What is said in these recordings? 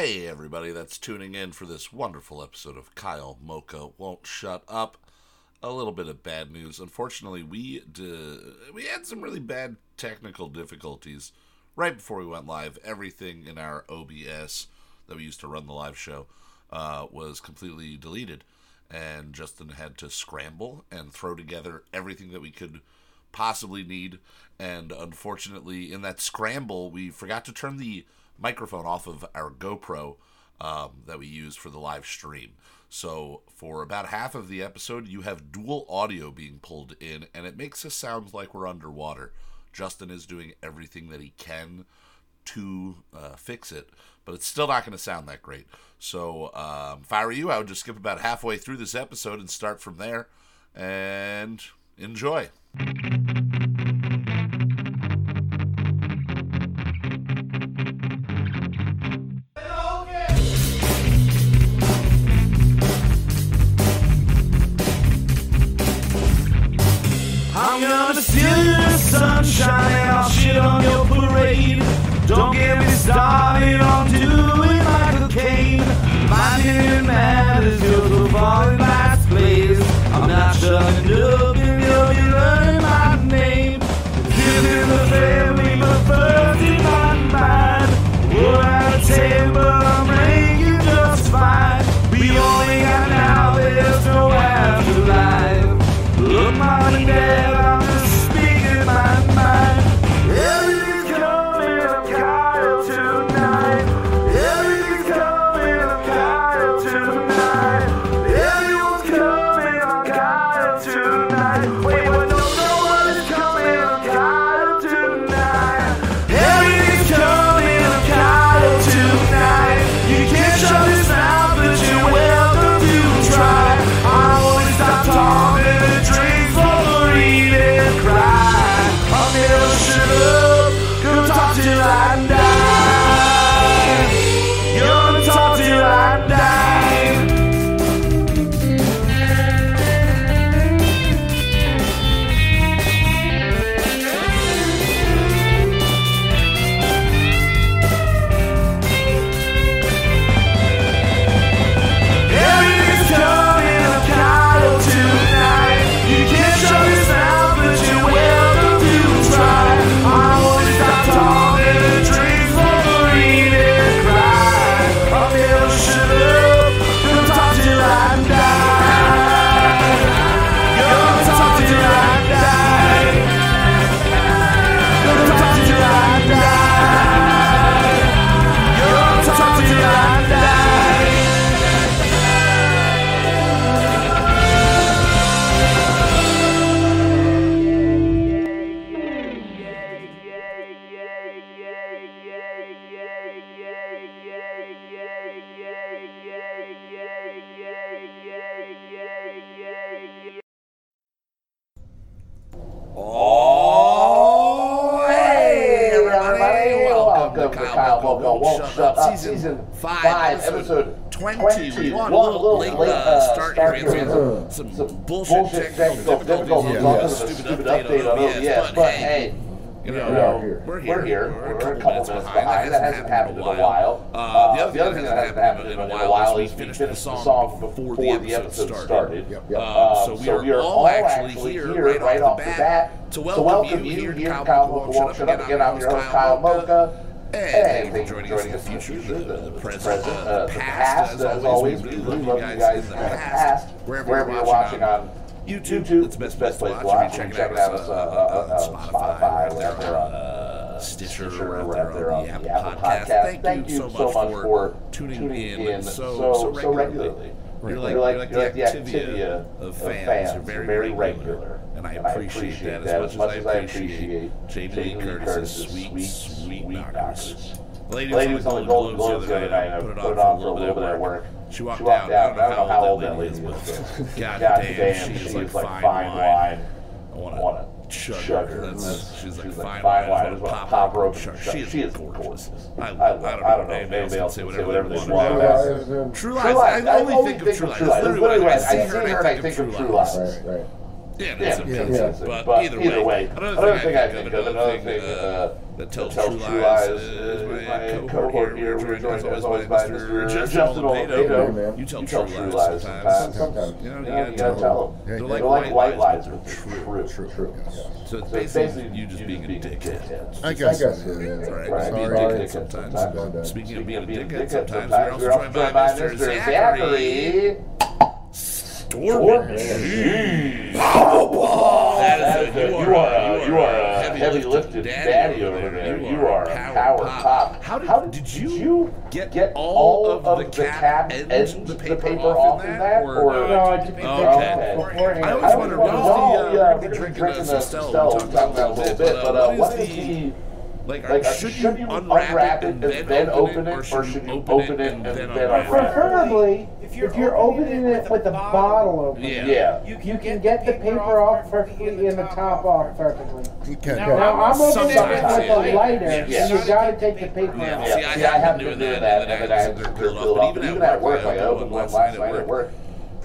Hey, everybody that's tuning in for this wonderful episode of Kyle Mocha Won't Shut Up. A little bit of bad news. Unfortunately, we d- we had some really bad technical difficulties right before we went live. Everything in our OBS that we used to run the live show uh, was completely deleted, and Justin had to scramble and throw together everything that we could possibly need. And unfortunately, in that scramble, we forgot to turn the microphone off of our GoPro um, that we use for the live stream. So, for about half of the episode, you have dual audio being pulled in, and it makes us sound like we're underwater. Justin is doing everything that he can to uh, fix it, but it's still not going to sound that great. So, um, if I were you, I would just skip about halfway through this episode and start from there and enjoy. Up, Season 5, Episode 21. A little late uh, start here. We had some, some bullshit technical difficulties Yeah. Yeah. a stupid update on OBS, but hey, You know, we're we're here. here. We're We're a couple minutes behind. That hasn't happened in a while. Uh, the Uh, other thing that hasn't happened in a while is we finished the song before the episode started. Uh, Uh, so we are all actually here right off the bat. to welcome you here to Kyle Mocha Won't Shut Up. Again, I'm your host, Kyle Mocha. And thank thank you you for joining us in the future, the, the the present, uh, uh, the the past. As always, we really love you guys in the past. Wherever you're watching on YouTube, YouTube, it's the best, best place to watch. You can check it out us uh, uh, Spotify, we're out there on uh, Stitcher, Stitcher, out there on the Apple Podcast. Thank you so much for tuning in so so regularly. You're You're like, you're like you're like the activity of, of fans. You're very, very regular. regular. And I appreciate, that, as much as I appreciate Jamie Lee Curtis's sweet, sweet knockers. Lady, Lady was on the the Golden Globes the other night. I put it on for a little bit at work. She walked out. I don't know how old that lady is, but God damn, she is like fine wine. I want to chug her. She's like fine wine. I want to pop her open. She is gorgeous. I, I, I don't know. Maybe else can say whatever they want. True Lies. I only think of True Lies. Literally what I see her and I think of True Lies. Right, right. Yeah, Yeah, that's a yeah, pizza. yeah. But, either, way, another thing I think of, another thing, uh, that tells, Tells True True Lies, Lies, uh, is is my my cohort here. We're We're joined joined as as always always by by Mr. Mr. Justin Justin Olmedo. Olmedo. You tell You True tell True Lies Lies sometimes. sometimes. You know, you You gotta gotta tell tell them. them. They're They're like like white white lies, lies, but but true. true. True. So it's So it's basically basically you just being a dickhead. I I guess. guess yeah, it yeah. is. Right. Right, Being being a a dickhead dickhead sometimes. sometimes. Speaking of being a dickhead, dickhead sometimes sometimes, we're we're also joined by Mr. Zachary. Zachary. That is That is a, a, you are a, you are a heavy lifted daddy over there. You are a power pop. How did, How did did you you get, get all, all of, of the the cap, cap and and the the paper, paper off off in in that? that, Or, or- No, I took the paper Okay. off beforehand. I always I wonder always what wonder, is the, uh, yeah, we're we're drinking drinking the the Stella, Stella, we we talked talked about a little bit, but uh, what is the, like, like, should, should you you unwrap, it and and then open it, or should you open it and then unwrap it? Preferably, if you're opening it with the bottle open, Yeah. Yeah. you can get the paper off perfectly and the top off perfectly. You can. Now, I'm opening it with yeah. a lighter, Yeah. and you gotta take the paper Yeah, off. see, I haven't been doing that, and then I had to peel it off. But even at work, like, I opened one last night at work.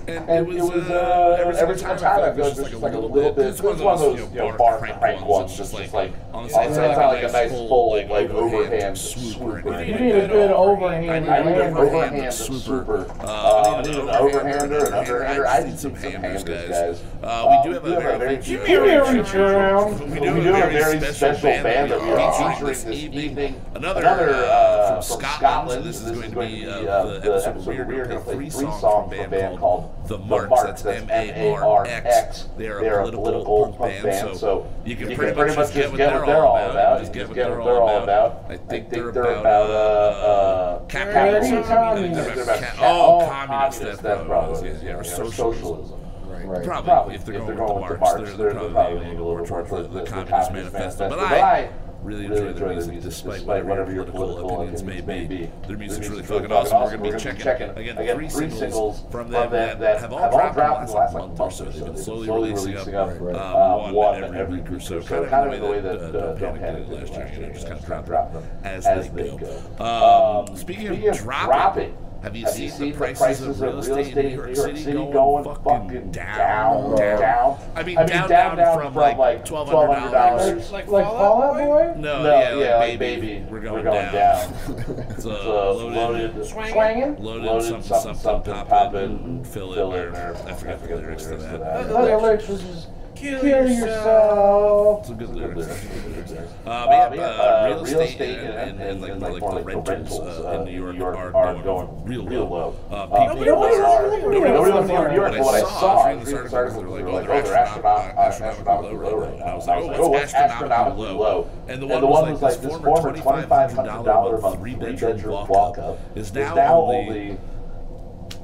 And it was, uh, every single time I go, it's just like a little bit. It's one of those, you know, bar crank ones. It's just like, on the side, not like a nice full, like, overhand swooper. You need a good overhand I need an overhand swooper. Uh, I need an overhander, an underhander. I need some handers, guys. Uh, we do have a very Give me a reach around. We do have a very special band that we are featuring this evening. Another uh, from Scotland. This is going to be uh, the episode we're going to play three songs from a band called The Marx. That's M-A-R-X. They're a political punk band, so you can pretty much just get what they're all about. Just get what they're all about. I think they're about uh, uh, capitalism. communists. They're about Ca- ca- oh, oh, communist, communist, that's that's probably probably it, yeah, or or socialism. socialism. Right. Probably, Probably, if they're going with the Marx, they're, they're probably leaning a little towards the, the Communist Manifesto. But I really enjoy their music, despite whatever your political opinions may be. Their music's really fucking awesome. We're going to be checking, again, three singles from them that have all dropped in the last like, month or so. They've been slowly releasing up um, one every week or so, kind of the way that uh, Don't Panic! did last year. You know, just kind of drop them. as they go. Um, speaking of dropping, have you, Have seen, you seen the prices, of real estate in New York, City, going, going, fucking fucking down, down, down, down? I mean, down, down, from, like twelve hundred dollars. Like Fallout Boy? No, No, yeah, yeah, like, like baby, baby, we're going, we're going down. down. it's a So loaded, loaded, Swangin'? loaded, loaded something, something, something, something, pop, pop it, it, and fill it, or, or I forget the lyrics to that. Other lyrics was just kill yourself. Some good Good lyrics. lyrics. Uh, Uh, but but yeah, yeah, uh, uh, real estate and, and, and, like, more like the rentals uh, in New York, are, going, real real low. Uh, Uh, people Nobody wants to are, live in nobody New wants to York. live in New York. But But what I I saw, saw, I was reading this article, they were like, oh, they're astronomical, astronomically low right now. I was like, oh, what's astronomically low? And the one was like, this former $2,500 a month three-bedroom walk-up is now only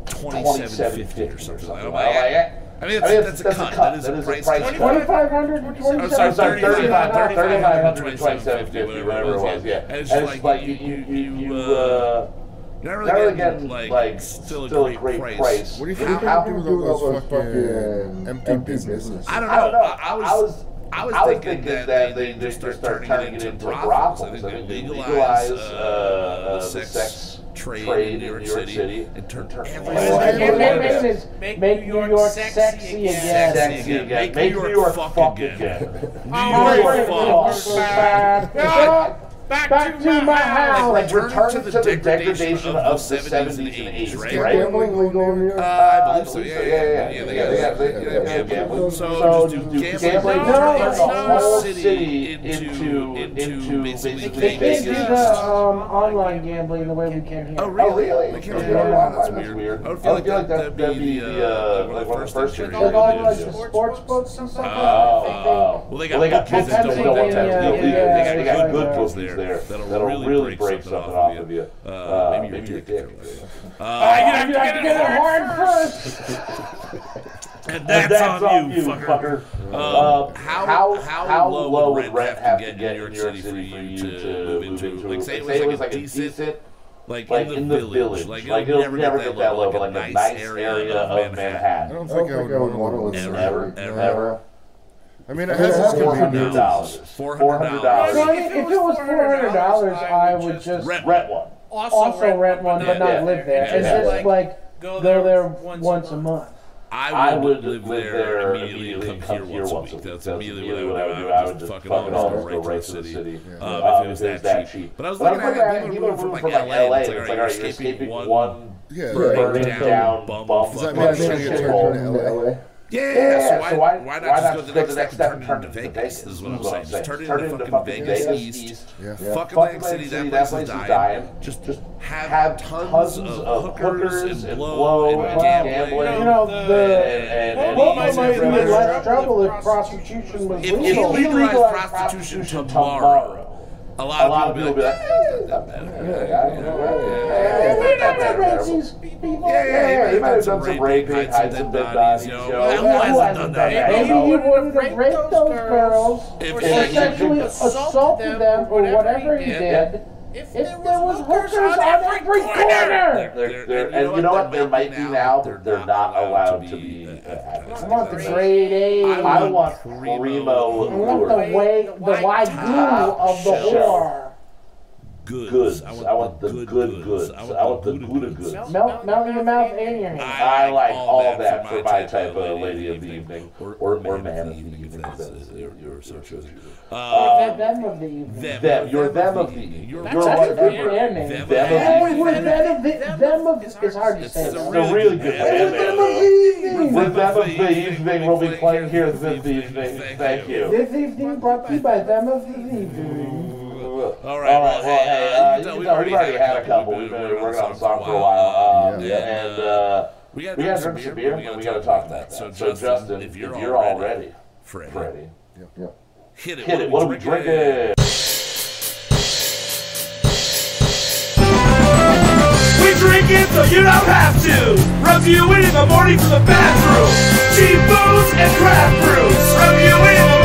twenty-seven fifty or something. I'm like, I mean, that's, that's a cut. That is a price cut. Twenty-five hundred for I'm sorry, sorry, 35, 35, 35, 2750, whatever it was, yeah. And it's And just it's like, like you, you, you, you, you, you, uh, uh, you're not not really really getting, getting, like, like, still a still great great price. price. What do you think how they do can with all do those fucking empty businesses? I don't know. I, I was, I was, I was thinking, thinking that, they, they just start turning it into brothels. I think they legalize uh, the sex trade in New York City and turn every And Every then single make, make New York sexy again. Sexy again. Make Make New New York York fuck fuck again. again. New York right, fuck. Back, back to my house. Like Return return to to the the degradation degradation of of the the 70s 70s and and 80s, 80s, right? right? Gambling legal in New York? Uh, I believe so. believe Yeah, so, yeah, yeah, yeah. yeah, They yeah, got yeah, they they- got yeah, gambling. yeah. So So just do do gambling gambling No, turn it's the not. whole city city into into into into basically basically They can't do Vegas. the um, online gambling the way we can here. Oh Oh really? really? They can't Yeah, do that. yeah, That's that's weird. weird. I would feel like that- that'd that'd be the uh, like one of the first things things They're they going do. like the sports books and stuff like Oh, that. oh. Well, they got Well, they got bookies books that that don't don't want have to legal. be They got good good bookies bookies there there that'll that'll really really break break something something off off of of you. you. Uh, maybe maybe your your dick. dick. Uh, You have to get it hard first. and And that's on you, fucker. Um, how, how how, how low, low would rent have have to to get get in in New York City for you to move into? Like, say it was like a decent, like, like in the village, like, like it'll it'll never get that low, but like a nice area of I Manhattan. don't think I would want to live Ever, there. ever, No. Ever. I mean, it has it its Four hundred conveniences. dollars. Four Four hundred hundred dollars. So dollars. if it was four hundred dollars, I would just Rent. Rent one. also rent one, but not Yeah. live there, and Yeah. just like go they're there once a month. I would live there immediately and come here once a week. That's immediately what I would do. I would just fucking almost go right to the city. Um, if it was that cheap. But I was looking at it, people from like LA, and it's like, all right, you're escaping one Yeah, burning right. down bum Does that fuck mean up they're gonna get turned into LA? Yeah, Yeah, so why, so why- why not why not just go next the step next and step turn and it turn into it into Vegas? Vegas, Is what I'm is what saying. I'm Just turn saying. it Turn it into into fucking fucking Vegas Vegas East. East. Yeah. Fuck Fuck Atlantic City. That place City, is that place is dying. dying. Just Just have, have tons, tons of of hookers hookers and and blow blow and and gambling. gambling. You know, the and, and, and, Well, and might be less trouble if prostitution was If legal. we legalize prostitution tomorrow, a lot a lot of of people people be be like, like, "Eh, not bad." We're not the racist people. Yeah, yeah, Yeah, he might have done some raping, raping, hide some dead bodies, you know. Who hasn't done that? Maybe you you know? wouldn't have raped those girls If or they- sexually assaulted them or whatever he did if there was hookers on every corner. They're, they're, and you know what? There might be now, but they're not allowed to be. I want the grade A. I want primo I want the liqueur. way, the wide glue of the whore. Goods. goods. I want, the good goods. I want the Gouda goods. Melt, melt in your mouth and your hand. I like all that for my type of lady of the evening, or, or man of the evening, if that's your, your so chosen. That them of the evening. Them, you're them of the evening. You're You're a one good them. name. Them Them of the we're them of the, them of, it's hard to say. It's a though. Really good band Them name. of the evening. The them of the evening we'll be playing here this evening. Thank you. This evening brought to you by them of the evening. All right, All well, well, hey, uh, you know, can tell we've already had a couple. We've been working on a song for a while. Um, Yeah. And, uh, we gotta we drink gotta some drink some beer, beer and we gotta talk about that. So, Justin, if you're all ready, Freddie, ready, hit it. hit it. What are we drinking? We drink it so you don't have to. Rub you in in the morning to the bathroom. Cheap booze and craft brews. Rub you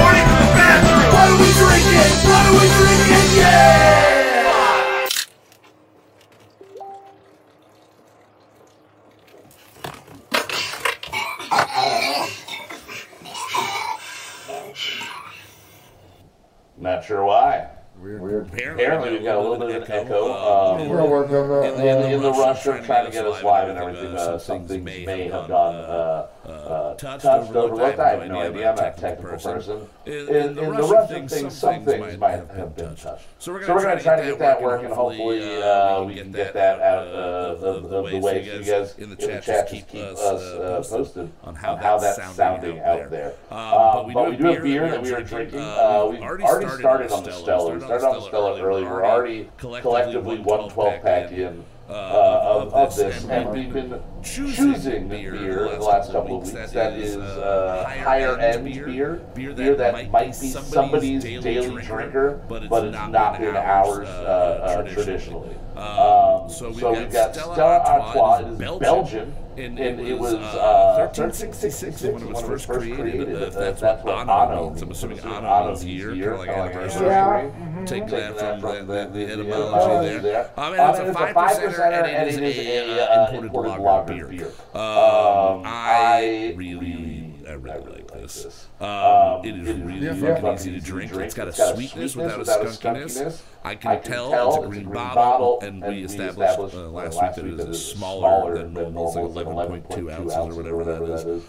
Not sure why. Weird. Apparently, we've got a little bit of an echo. Um, We're gonna work on in, that. in, in the rush of trying to get us live and everything, uh, some things may have gone uh, uh, touched, overlooked. I have no idea. I'm not a technical person. In, in the rush of things, some things might have been touched. So we're So we're gonna gonna try to get that working. Hopefully, uh, we can get that out uh, of, of the way so you guys in the chat chat just just keep us uh, posted on on how how that's that's sounding sounding out out there. there. But we do have beer that we are drinking. Uh, We've already started on the Stella. On the Stella early. We're already collectively one 12 pack in uh, of, of this, and we've been choosing the beer the last couple of weeks that is uh, higher end beer, beer that might be somebody's daily drinker, but it's not been ours uh, uh, traditionally. Um, so we've got Stella Artois. It is Belgian. And, And it it was was uh, uh, 1366 when it was first created. Uh, that's, that's what what Anno Anno means. I'm assuming I'm Anno Anno means means year, year, kind of like kinda anniversary. Yeah. Taking Taking that from the, the, the, etymology etymology there. Um, and Um, it's a and five percenter, and it is a uh, imported lager beer. Um, I really, I really like this. Um, it is really Yeah, fucking yeah. easy to drink. It's got a sweetness without a skunkiness. I can I can tell tell it's a green bottle, and we established uh, last week that it is smaller than normal, it's like 11.2 ounces or whatever that is.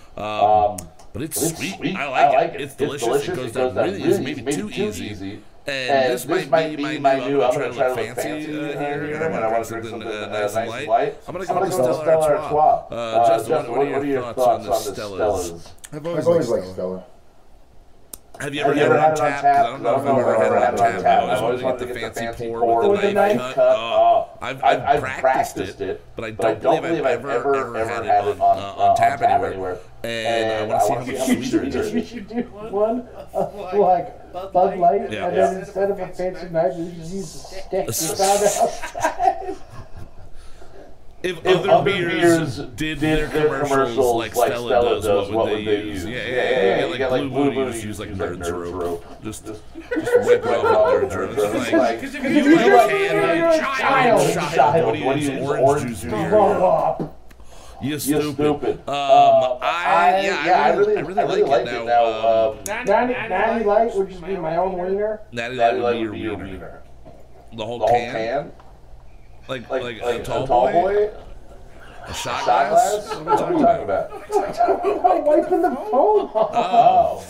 But it's it's sweet. sweet. I like it. It's delicious. It goes down really easy, maybe too easy. And this might be my new. I'm gonna try to look fancy uh, here, and I want to drink something uh, nice and light. I'm gonna go with Stella Artois. Uh, Justin, what are your thoughts on the Stellas? I've I've always, always liked liked Stella. Have you Have ever you ever had had it on tap? 'Cause I don't know if I've ever had it on tap. I always wanted to get the fancy pour with the knife cut. Oh, I've, I've practiced it, but I don't believe I've ever ever had it on uh, on tap anywhere. And I want to see how much sweeter it We is. should do one of like Bud Light, Yeah. and then instead of a fancy knife, you just use a stick we found outside. If, If other, beers, did, their, commercials, like Stella, does, what would they, use? Yeah, yeah, yeah. You get like Blue Moon, you just use like Nerd's Rope. Just, just, just wipe it off with Nerd's Rope. It's like, Because if you you like like candy, candy, you're a child, child. child, what do you use? Orange juice beer. Grow up. You You stupid. stupid. Um, Uh, I, yeah, I really, I really, like, it now. Um, Natty, Natty Light would just be my own wiener. Natty Natty Light Light would would be be your your wiener. wiener. The whole The whole can? can? Like, Like, like, like a tall boy? A shot Shot glass? glass? What are we What are talking about? about? I'm wiping the phone off. Oh.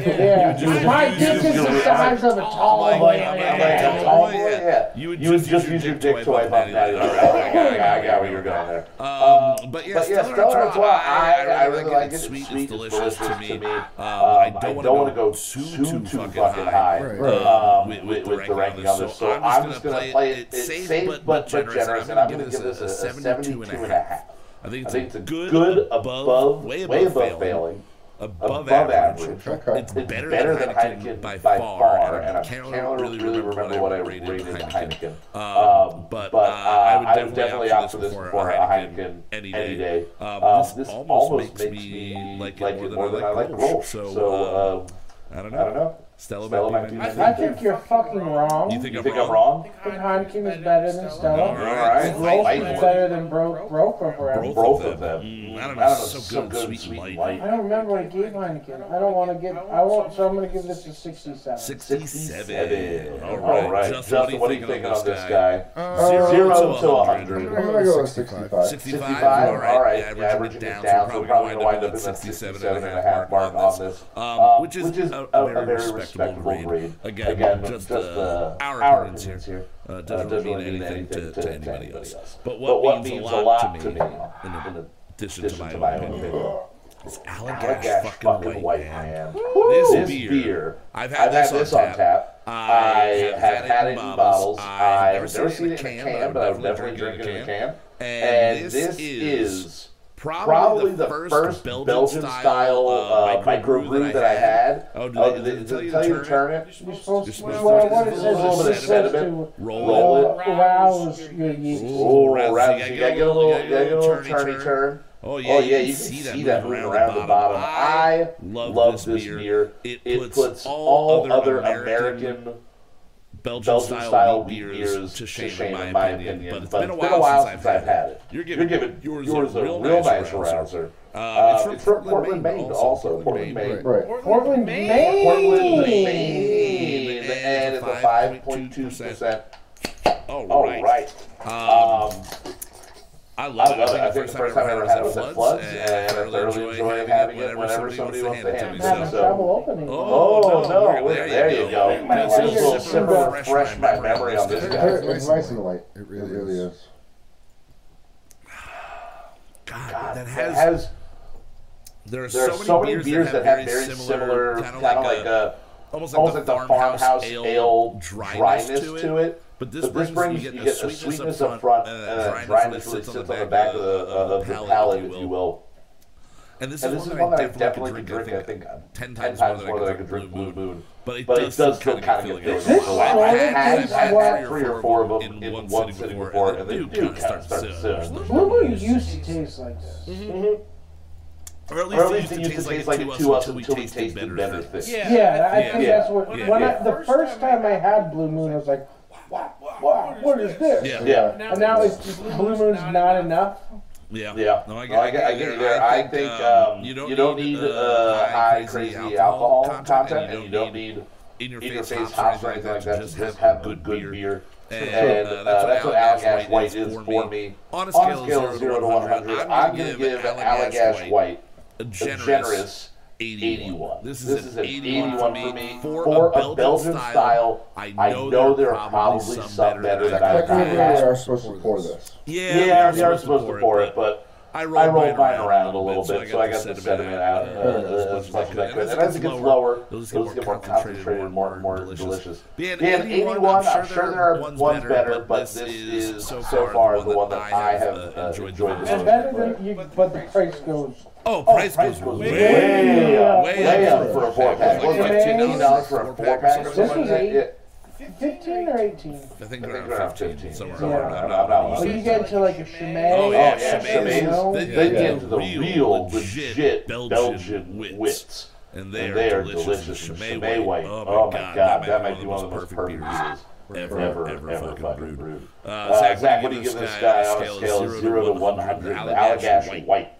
Yeah. My dick is the size of a tall boy. like- I'm like- like a Oh, tall boy, yeah. You would You would just just use use your your dick dick to to wipe wipe off off natty natty litter. litter. I got, I got, I got where you're going there. Um, but yeah, But yeah, Stella Stella Artois, Artois, I, I, really like it. It's It's sweet. sweet, It's it's delicious, to me. Um, Um, I don't want wanna go too, too, fucking, high, Right. um, um, with, with, with, the ranking on this. So I'm just going to play it, safe, safe but, but, but generous, generous, and I'm going to give this a, a 72 and a half. I think I it's, think a it's a good, good, above, above, way way above, above failing, failing, above, above average. average. Okay. It's It's better, better than than Heineken, Heineken by, by far, far, and and I I can't can't really really remember what I rated rated Heineken. Heineken. Um, but, uh, I would definitely, definitely opt opt for for this this before before a a Heineken Heineken any any day. day. Um, Um, this this almost almost makes makes me me like like it more than I like Grolsch. Grolsch. So, So, uh, um, I don't know. I don't know. Stella, Stella might might be be my my I think you're fucking wrong. You think You I'm think wrong? I'm wrong? I think Heineken is better than All Stella. right. Grolsch is better than Bro Broke or forever. Both, Both of of them. them. Mm, I don't know. I don't so, good, sweet, and light. I don't remember what I gave Heineken. I don't want to give. I won't. So I'm gonna give this a 67. 67. All right. All right. Justin, Justin, what are you thinking on this guy? Uh, Zero, Zero to to 100. 100. I'm gonna go with 65. 65. 65. All right. All right. Yeah, Yeah, averaging it down, so we're probably going to wind up in that 67 and a half mark on this. Um, which is a, a very respectable grade. Again, Again, just, uh, our our opinions here. here. Uh, Uh, doesn't really mean anything to, to anybody else. But what, But what means, means a lot, to me, in in addition, addition to to my my own opinion, opinion, is Allagash Allagash fucking, white, man. This, This beer, beer, I've had I've this had on this on tap. I have had it in bottles. I've I've never seen it in a can, but I would definitely drink it in a can. And this this is is probably, probably the, the first, first Belgian, Belgian style, style uh, uh, microbrew that I had. Oh, did Oh, they, did did they- it tell you it tell you to to turn turn it? it? You're supposed to. supposed to Well, just it a little bit it of sediment, Roll, roll it. it. arouse your yeast. Oh, Rousey, Rousey, you you gotta gotta get a little, you you gotta gotta get a little turny turny turn. Oh yeah, Oh yeah, can you can see, see that that moving moving around the bottom. I I love, love this this beer. beer. It It puts, puts all all other other American, American Belgian, Belgian style, style wheat wheat beers beers to shame, in in my opinion. opinion. But it's But been a while since I've had it. You're You're giving, giving yours, yours a real, real nice nice rouser. rouser. Uh, Uh, it's from Portland, Maine, also. also. Portland, Portland, Maine. Maine. Right. Portland, Maine. Portland, Maine, and it's a 5.2 percent. All All right. right. Um, Um, I love I it. love I it. think I the think first the time first time I I ever ever had had it it was was at at Floods, Floods, and I thoroughly enjoy having it whenever somebody wants to hand it to me. trouble So. Oh, Oh, no, there, there you you go. go. This This will will super super refresh my memory on this guy. guy. It's nice and light. It really is. God, that That has. has There are there are so many beers that have very similar, kind kind of like a almost like almost the like the farmhouse farmhouse ale ale dryness dryness to to it. It. But this, But this brings, brings you you get get a a sweetness up front, and uh, uh, that dryness really sits on the back of the, of uh, the palate, if you will. And this is one that I definitely could drink, I think, ten times more than I could drink Blue Moon. But it But does it does still still kind kind of of feel get like this. it. So I've I've had- had, three or four of them in one sitting before, and they do do kind kind of of start start to to sizzle. sizzle. Blue Moon used to taste like this. Mm-hmm. Or at Or least at it least used it to used to taste like it to us until we tasted better better things. things. Yeah, I Yeah. think Yeah. that's what. Yeah. When Yeah. I, the first time I had Blue Moon, I was like, "Wow, Wow! what is this?" Yeah. Yeah. And now it's just Blue Moon's not enough. Yeah. Yeah. No, I No, get, I get, I get you there. I think um, you don't, you don't need, need uh, high, crazy alcohol content, and you don't need in your face face hops hops or anything like that. Just just have have good good beer. beer. And, And uh, uh, that's what Allagash White is for for me. On a On a scale scale of of 0 to 100, I'm going to give Allagash White a a generous generous 81. 81. This is, This an is an 81, 81 for me. for For, a a Belgian, Belgian style, style, I I know, know there there are are probably probably some some better better than than I've I've had. Technically, they are supposed to pour this. Yeah, Yeah, they are supposed to pour it, but I I rolled, rolled mine around a little bit, bit, so I got the sediment out uh, uh, as much as I could. And as it gets lower, those get more concentrated and more, more delicious. Yeah, Yeah, and 81, I'm sure there are ones better, but this is so far the one that I have uh, enjoyed the most. better than you, but the price goes. Oh, price Price goes goes way, way up, way way up up for a four pack. Like Wasn't it fifteen fifteen dollars for a four four pack or something like that? 15 or 18? I think around 15, 15 somewhere yeah. around yeah. that. Well, you get into like a Chimay. Oh, yeah, oh, yeah. Chimays. You know? Then, then yeah. get into the real, real legit, legit Belgian, Belgian wits. wits. And they, are, are delicious. delicious. Chimay white. white. Oh, my oh, God. God. That might be one of the most perfect beers ever, ever, ever, ever fucking, brewed. brewed. Uh, Zach, uh, Zach what do you give this guy on a scale of 0 to 100? Allagash white.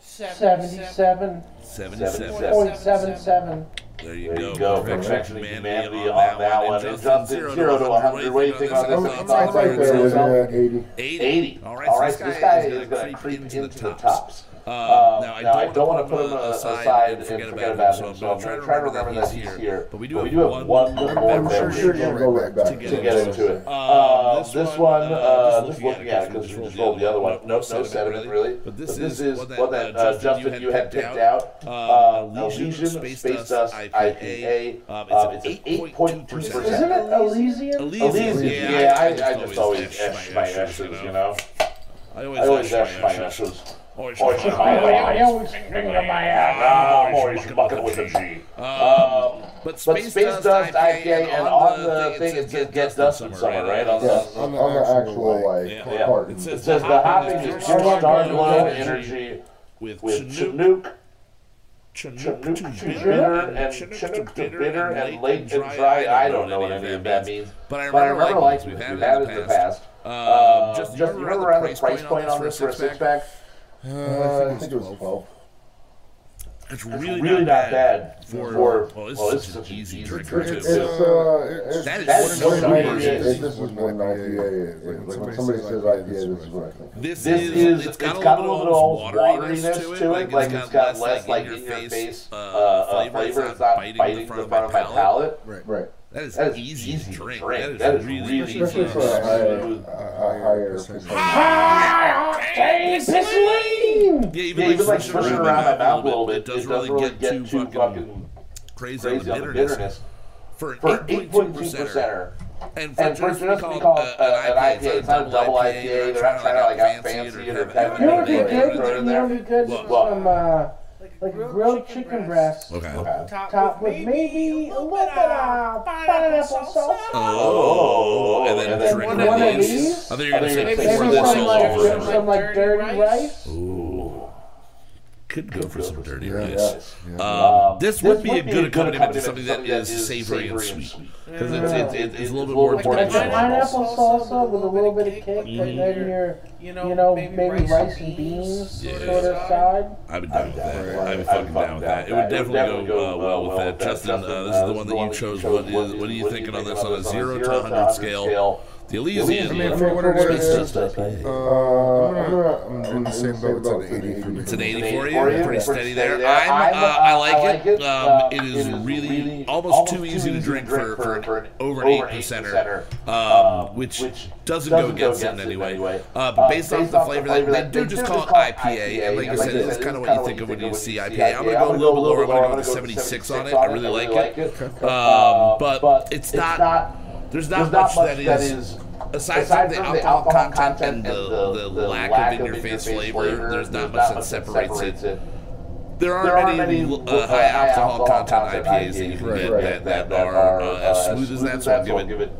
77. 77.77. There you There go. you go. Perfection Perfection and and humanity humanity on that one. And Justin, zero to 100. What do you think on this? I'm, Thoughts I'm on right there with yourself? uh, 80. 80. 80. All right, All so right, this so this guy guy is is gonna creep creep into into the the tops. Tops. Uh, now, I now, don't, don't want to put him uh, aside and forget about him, so I'm going to try to remember that he's here. But we do have one one more more I'm sure you're going to go right back to to get into it. Uh, Uh, this this one, one, uh, uh, just just looking at it because we just rolled the other one. No, no sediment really. But this This is is one that, uh, Justin, you had picked out. Elysian Elysian Space Dust IPA. Um, it's It's an an 8.2%. 8.2%. Isn't it Elysian? Elysian, Elysian, yeah, yeah, I, I, I just always esh esh my S's, S's, you know. I always, I esh esh my S's. S's. Always Always esh esh my my I S's. always think of my ass. Ah, I'm always with a G. Um, Um, but But Space, Space Dust, Dust IPA, IPA, and on the thing it says Get Dust in Summer, right? On Yeah, the, on the, on the actual, like, Yeah. part. It it says says the hopping is pure Starglow energy with with Chinook, Chinook, Chinook, Chinook to to bitter, and Chinook to bitter, and late and dry. I don't know what any of that means. But I But remember remember like liking we've this. had We've it had in it the in the past. past. Um, just Just you you remember remember the the price point on this for a six pack? Uh, I think it was 12. It's It's really, really not bad for, for. well, this Well, is this is such such an easy easy drinker It's, too. it's, uh, it's, That is That is so so weird. weird. This is what an IPA is. Like, like when somebody says IPA, this is what I think. This, This is, is, it's got, it's got a a little little bit of wateriness to it, like it's got less like in in your face uh, uh, flavor. It's not biting the front of my palate. Right. That is That is easy, easy to drink. drink. That is really, Especially easy. for a higher, a higher percentage. Yeah, even, Yeah, even like swishing swishing around around my mouth a little bit, it doesn't really get too fucking fucking crazy on crazy the on the bitterness. bitterness. For an 8.2 8.2 percenter. percenter. And for And for it it to just to be called called uh, an IPA, it's not a double IPA. They're not trying to like out fancy it or kind of You know what thing. they They're did? throwing You know what they did? What? Some, uh, like grilled chicken breast. Okay. Okay. Top with maybe a little bit of pineapple sauce. Oh, and then And then drink one one of of these. these? I thought you were going to say Maybe Maybe pour some this all like, over. some, some like dirty rice. Ooh. Could go for some dirty Yeah, rice. yeah. Um, this would be a good accompaniment to something that is savory and sweet. Because it's, it's, it's, it's a little bit more Like a traditional. pineapple salsa with a little bit of kick, and then your, You you know, maybe rice and beans Yeah. sort of side. I would be down with that. I'd be fucking down with that. It would definitely go uh, well with that. Justin, uh, this is the one that you chose. What is what are you thinking on this on a zero to 100 scale? The Elysian. I mean, for what it is, Space Dust IPA. uh, I'm gonna, I'm in the same boat. It's an 80 for me. It's an 80 80 for you. for. Pretty steady there. I'm, there. uh, I'm, uh, I like I like it. it. Um, Uh, it is really really almost too easy to drink for, for an over an 8 percenter, um, which doesn't go against it in any way. Uh, but based off the flavor, that they do just call it IPA. And like I said, it is kind of what you think of when you see IPA. I'm going to go a little bit lower. I'm going to go with 76 on it. I really like it. Um, but it's not, there's not much that is aside, from the alcohol content and the, the, lack, of in your face flavor, there's not much that separates it. There aren't many uh, high alcohol content IPAs that you can get Right. that, that are uh, as smooth as that, so I'll give it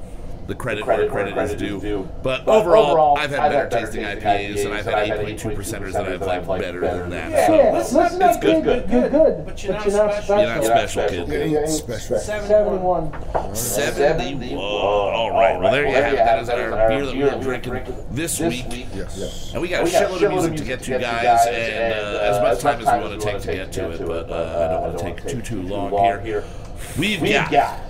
the credit where credit is due. But overall, I've had better tasting IPAs, and I've had 8.2 percenters that I've liked better than that. Yeah, So listen, listen, not good, good, you're good, But but you're you're not not special. you're not special. special, Yeah, kid. yeah, ain't special. Seventy-one. 71. All right, well, there you have it. That is our beer that we are drinking this week. Yes. And we got a shitload of music to get to, guys, and uh, as much time as we want to take to get to it, but uh, I don't want to take too, too long here. We've got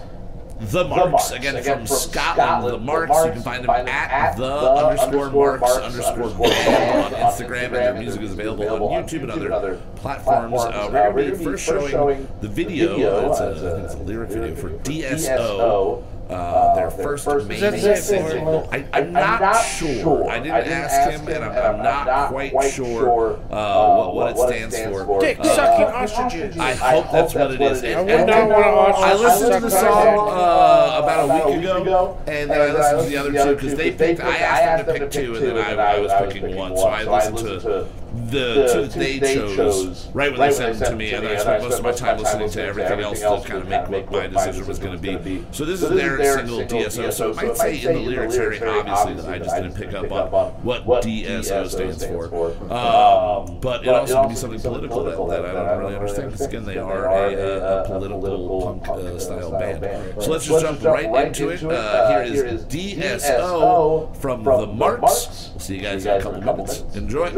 the Marx, again, from Scotland. The Marx, you can find them at the underscore Marx underscore band on Instagram, and their music is available on YouTube and other platforms. Uh, we're going to be first showing the video. It's a, I think it's a lyric video for DSO. Uh, their first main that single. single? I, I'm not sure. I didn't ask him, and I'm, I'm not quite sure uh, what, what it stands for. Dick Uh, sucking ostriches. I hope that's what it is. I And- would and- not want to watch I listened to the song uh, about a week ago, and then I listened to the other two because they picked. I asked them to pick two, and then I, I was picking one. So I listened to the two that they chose right when they sent them to me, and I spent most of my time listening to everything else to kind of make what my decision was going to be. So this is their single DSO. So it might say in the lyrics very obviously that I just didn't pick up on what DSO stands for. Um, but it also could be something political that, I don't really understand. Because again, they are a, uh, political punk uh, style band. So let's just jump right into it. Uh, here is DSO from the Marx. We'll see you guys in a couple minutes. Enjoy.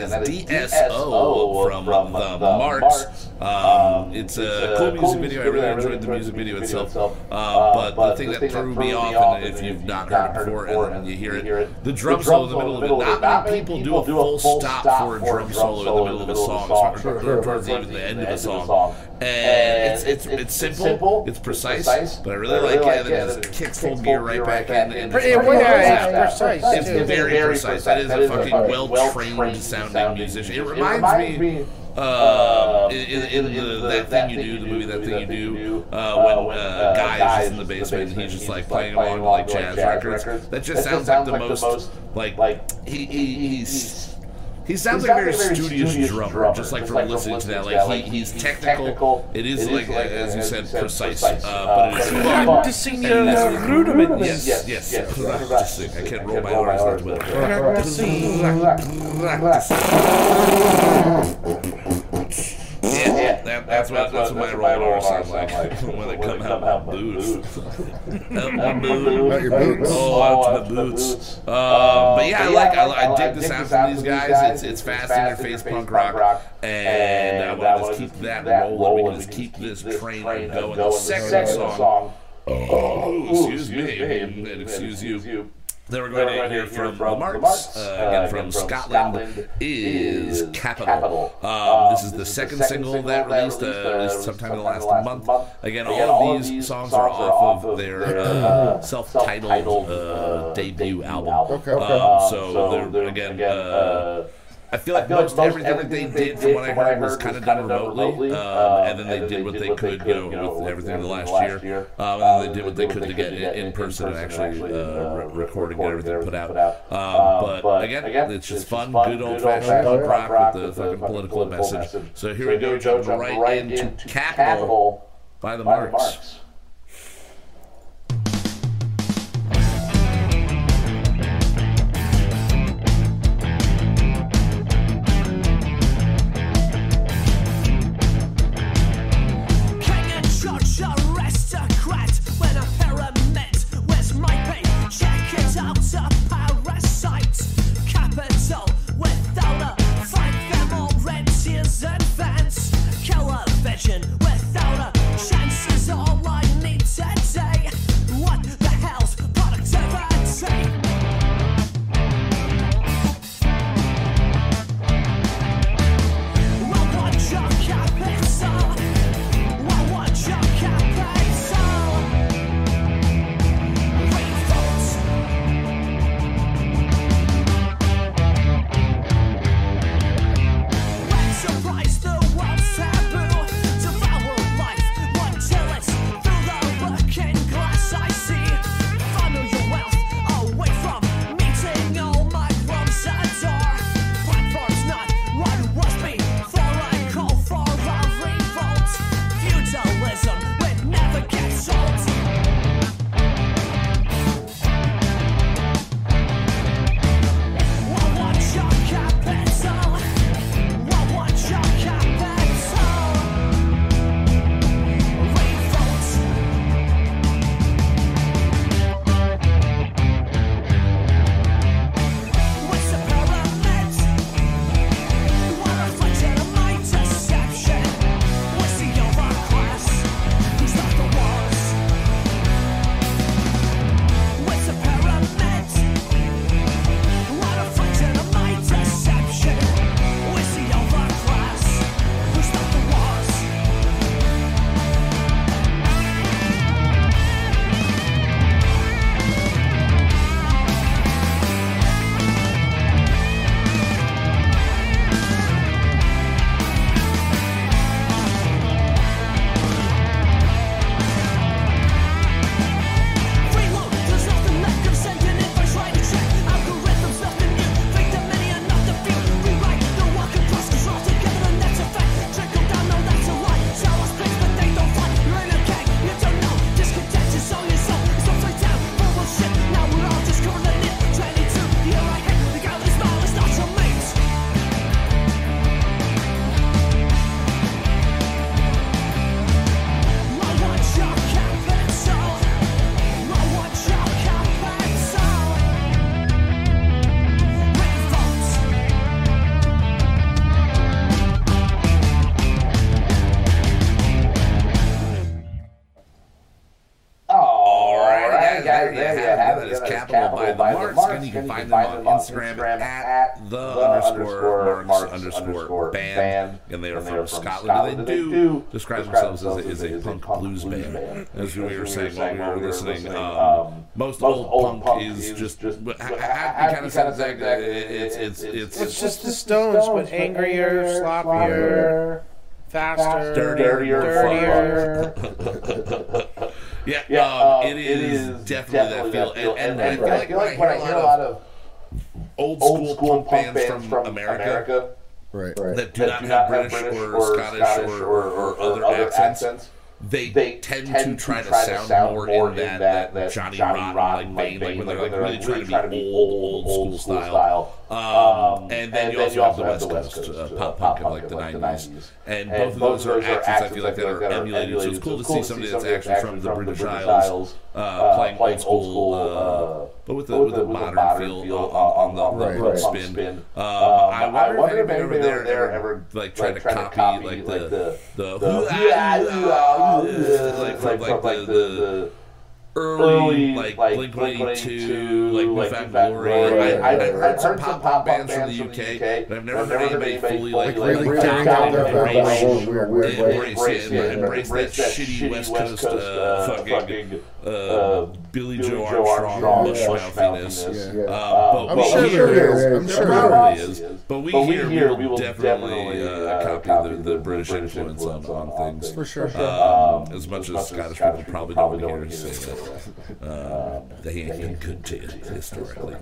Enjoy. is DSO from the Marx. Um, it's a cool music video. I really enjoyed the music video itself. Uh, but the thing that threw me off, and if you've not heard it before, and you hear it, the drum solo in the middle of it. Not many people do a full stop for a drum solo in the middle of a song, towards even the end of the song. And it's it's it's simple, it's precise, but I really like it. And it kicks full gear right back in. And Pretty just- well, yeah, it's precise, It's too. very precise. That is a fucking well-trained sounding musician. It reminds me. Uh, in, in, in the, that thing you do, the movie that thing you do, uh, when uh, guy is just in the basement and he's just like playing along to like jazz records. That just sounds like the most like he, he he's. He sounds like a very studious drummer, just like from listening to that. Like he, he's technical. It is like, as you said, precise, uh, but it is. Practicing your uh, rudiments. Yes, yes, yes. Practicing. I can't roll my R's that well. Practicing. That, that's what that's what my roll R's sound like when they come out my boots. Out my boots. Your boots. Oh, out to the boots. Uh, but yeah, I like I, I dig the sound from these guys. It's it's fast in your face punk rock, and I want to just keep that rolling. We can just keep this train going. The second song. Oh, excuse me, and excuse you. Then we're going to hear from the Marx, uh, again from Scotland, is Capital. Um, this is the second single that released, uh, released sometime in the last month. Again, all of these songs are off of their uh, self-titled uh, debut album. Okay. Um, so they're again. Uh, I feel like most everything that they did, from what I heard, was kind of done remotely, um, and then they did what they could, you know, with everything in the last year, um, and then they did what they could to get in person and actually uh, record and get everything put out. Um, but again, it's just fun, good old-fashioned punk rock with the fucking political message. So here we go, jumping right into Capital by the Marx. You can find them on Instagram at the underscore marx underscore band. And they are from Scotland. And they do describe themselves as a, as a punk blues band. As we were saying while we were listening, um, most old punk is just, how kind of said exactly, it's, it's, it's, It's just the Stones, but angrier, sloppier, faster, Dirtier, dirtier. Yeah, Yeah, um, um, it is definitely, that feel. And, and, I feel like, I feel like when I hear a lot of old old school, school punk, bands from, America, Right. that do that not do have not have British, or, Scottish or, or, other, accents, they, they tend, to try to sound, more in that, that, Johnny, Rotten, like vein, like when they're like really trying to be old, old, school style. Um, and then you also have the West Coast uh, pop punk of like the 90s. And both of those are accents I feel like that are emulated. So it's cool to see somebody that's actually from the British Isles uh, playing old school, uh, but with the, a modern feel on, on the, the Right, punk spin. Um, I wonder if anybody over there ever like tried to copy like the the like from like the early like Blink One Eighty Two, like New Found Glory. I, I've heard some pop punk bands from the UK, but I've never heard anybody fully like Really like tearing down down and their embrace whole weird, weird way. embrace it, and embrace that shitty West Coast uh, fucking uh, Billie Joe Armstrong mushmouthiness. Yeah. Um, but I'm we sure hear- there is. I'm sure probably there is. is. But we But we here, here, we will definitely uh, copy the, the British influence on, on things. For sure. Um, as much as Scottish people probably don't want to hear us say that. Uh, they ain't been good to you historically.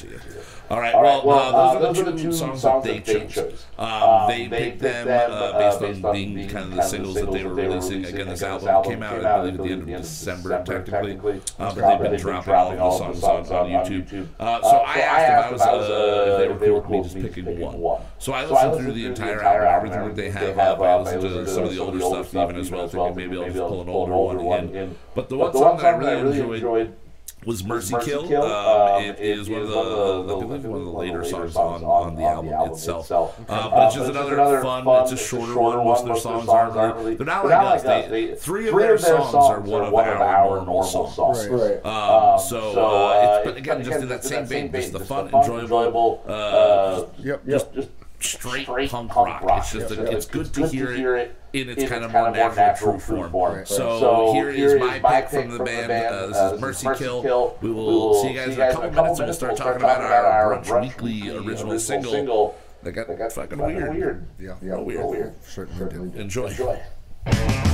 They ain't been good to you. All right. All Well, right, well, uh, those, uh, are the two songs that they chose. Um, they picked them uh, based on being kind of the singles that they were releasing. Again, this album came out, I believe, at the end of December, technically. Uh, but they've been dropping all of the songs on, on YouTube. Uh, so I asked if I was uh, if they were cool with me just picking one. So I listened through the entire album, everything that they have up. I listened to some of the older stuff even as well, thinking maybe I'll just pull an older one in. But the one song that I really enjoyed was Mercy, Kill. Um, it is one of the, I believe one of the later songs on, on the album itself. Uh, but it's just another fun, it's a shorter one. Most of their songs aren't really, they're not like us. They, three of their songs are one of our normal songs. Right. Um, so, uh, it's, but again, just in that same vein, just the fun, enjoyable, uh, Yep. just, just straight, punk, rock. It's just, it's good to hear it in its kind of more natural, true form. So, here is my pick from the band. Uh, this is Mercy Kill. We will see you guys in a couple minutes, and we'll start talking about our Brunch Weekly original single that got fucking weird. Yeah. Real weird. weird. Certainly did. Enjoy. Enjoy.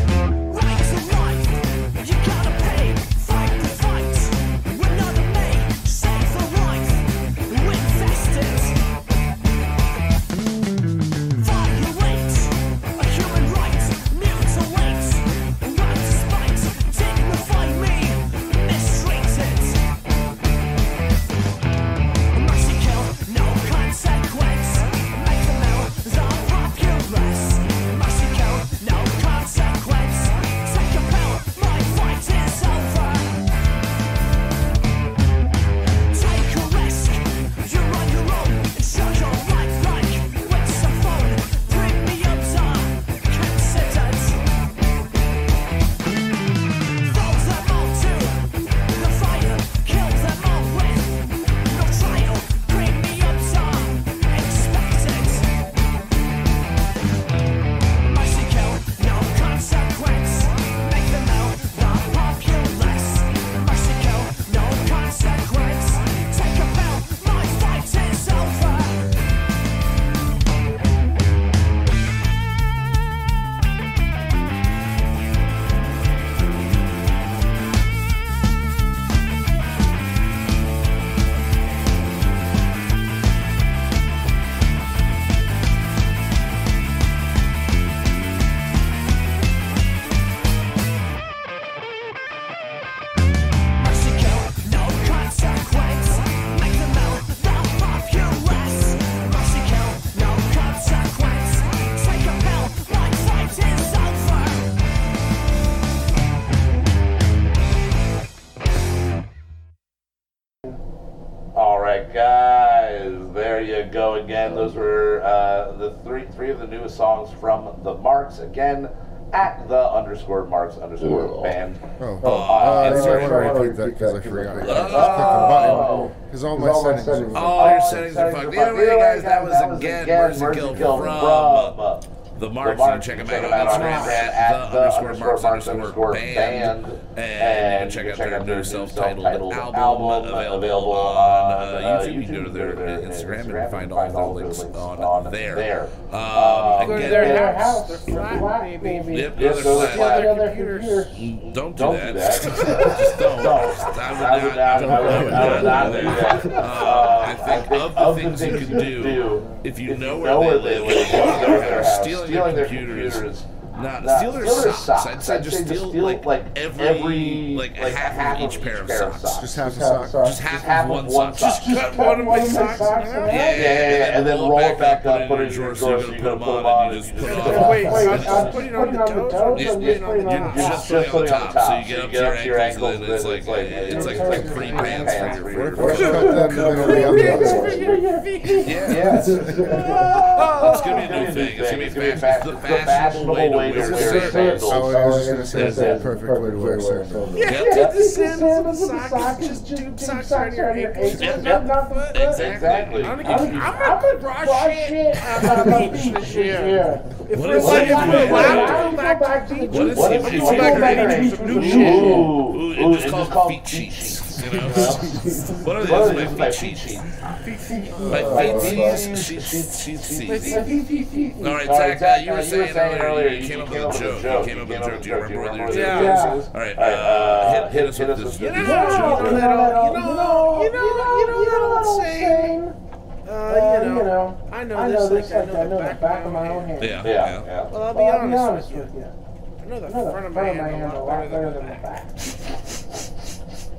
Marx. Again, at the underscore marx underscore band. Oh, Uh, uh, it's you might right- want to repeat that because I forgot. I just clicked the button because all my settings are fucked. All your settings are fucked. Anyway, guys, that was again Mercy Kill from uh, the Marx. You can check them out on Instagram at the underscore Marx underscore band. And you can check out their new self-titled album available on uh, YouTube. You can go to their Instagram and find all their links on there. Um, Go to their house. They're flat, baby. Yep, Yes, they're flat. it's Steal like- their computers. computers. Don't do that. do that. Just don't. Don't. I would not. I would not, I would not do that. Uh, I think of the things you can do, if you know where they live, live, go to their house, stealing their computers. Not Not Steelers, their steal their socks. socks. I'd say just I'd say steal steal, like, like, every, every- like, like, half, of each pair of socks. Just half a Just sock. Just half, half of one one sock. sock. Just Cut one of my socks in half. yeah, Yeah, yeah, yeah, and then roll it back up, put it in your drawer, so so you you're gotta gonna put put them on, them and you just put and it on. Wait, Wait, I'm I'm putting it on the toes. I'm just You're putting it top. just putting it on the top, so you get up to your ankles, and then it's like it's like like three pants for your What if for your cut that in the middle of the other Yeah, it's gonna be a new thing. It's gonna be fast. The fashionable way to wear sandals. Oh, I was just gonna say That's that's the perfect way to wear sandals. Yeah, Yep. take the Sandals sandals with of the the socks, just two socks on your ankles. Yep. Not not the foot. Exactly. I'm gonna I'm gonna brush shit on the beach this year. If we're is like, it? if we're What allowed to go back to the beach, What is What it? is It's Go back to the beach new with shit. it's called feet sheets. You know? What are What these? My these? My feet feet sheets. sheets. My Like feet feet. All right, All right, Zach, uh, you were uh, saying earlier you came up with a joke. You came up with a joke. Do you remember what your joke Yeah. is? All right, uh, hit, hit us with this You know, this you know, joke. you know, you know, you know, you know that old saying. Uh, Uh, you know, I I know know this this like like I know the back of my own hand. Yeah, Yeah, yeah. yeah. Well, I'll be Well, I'll be honest honest with with you. you. I know the I know the front of my hand hand a lot better than the back.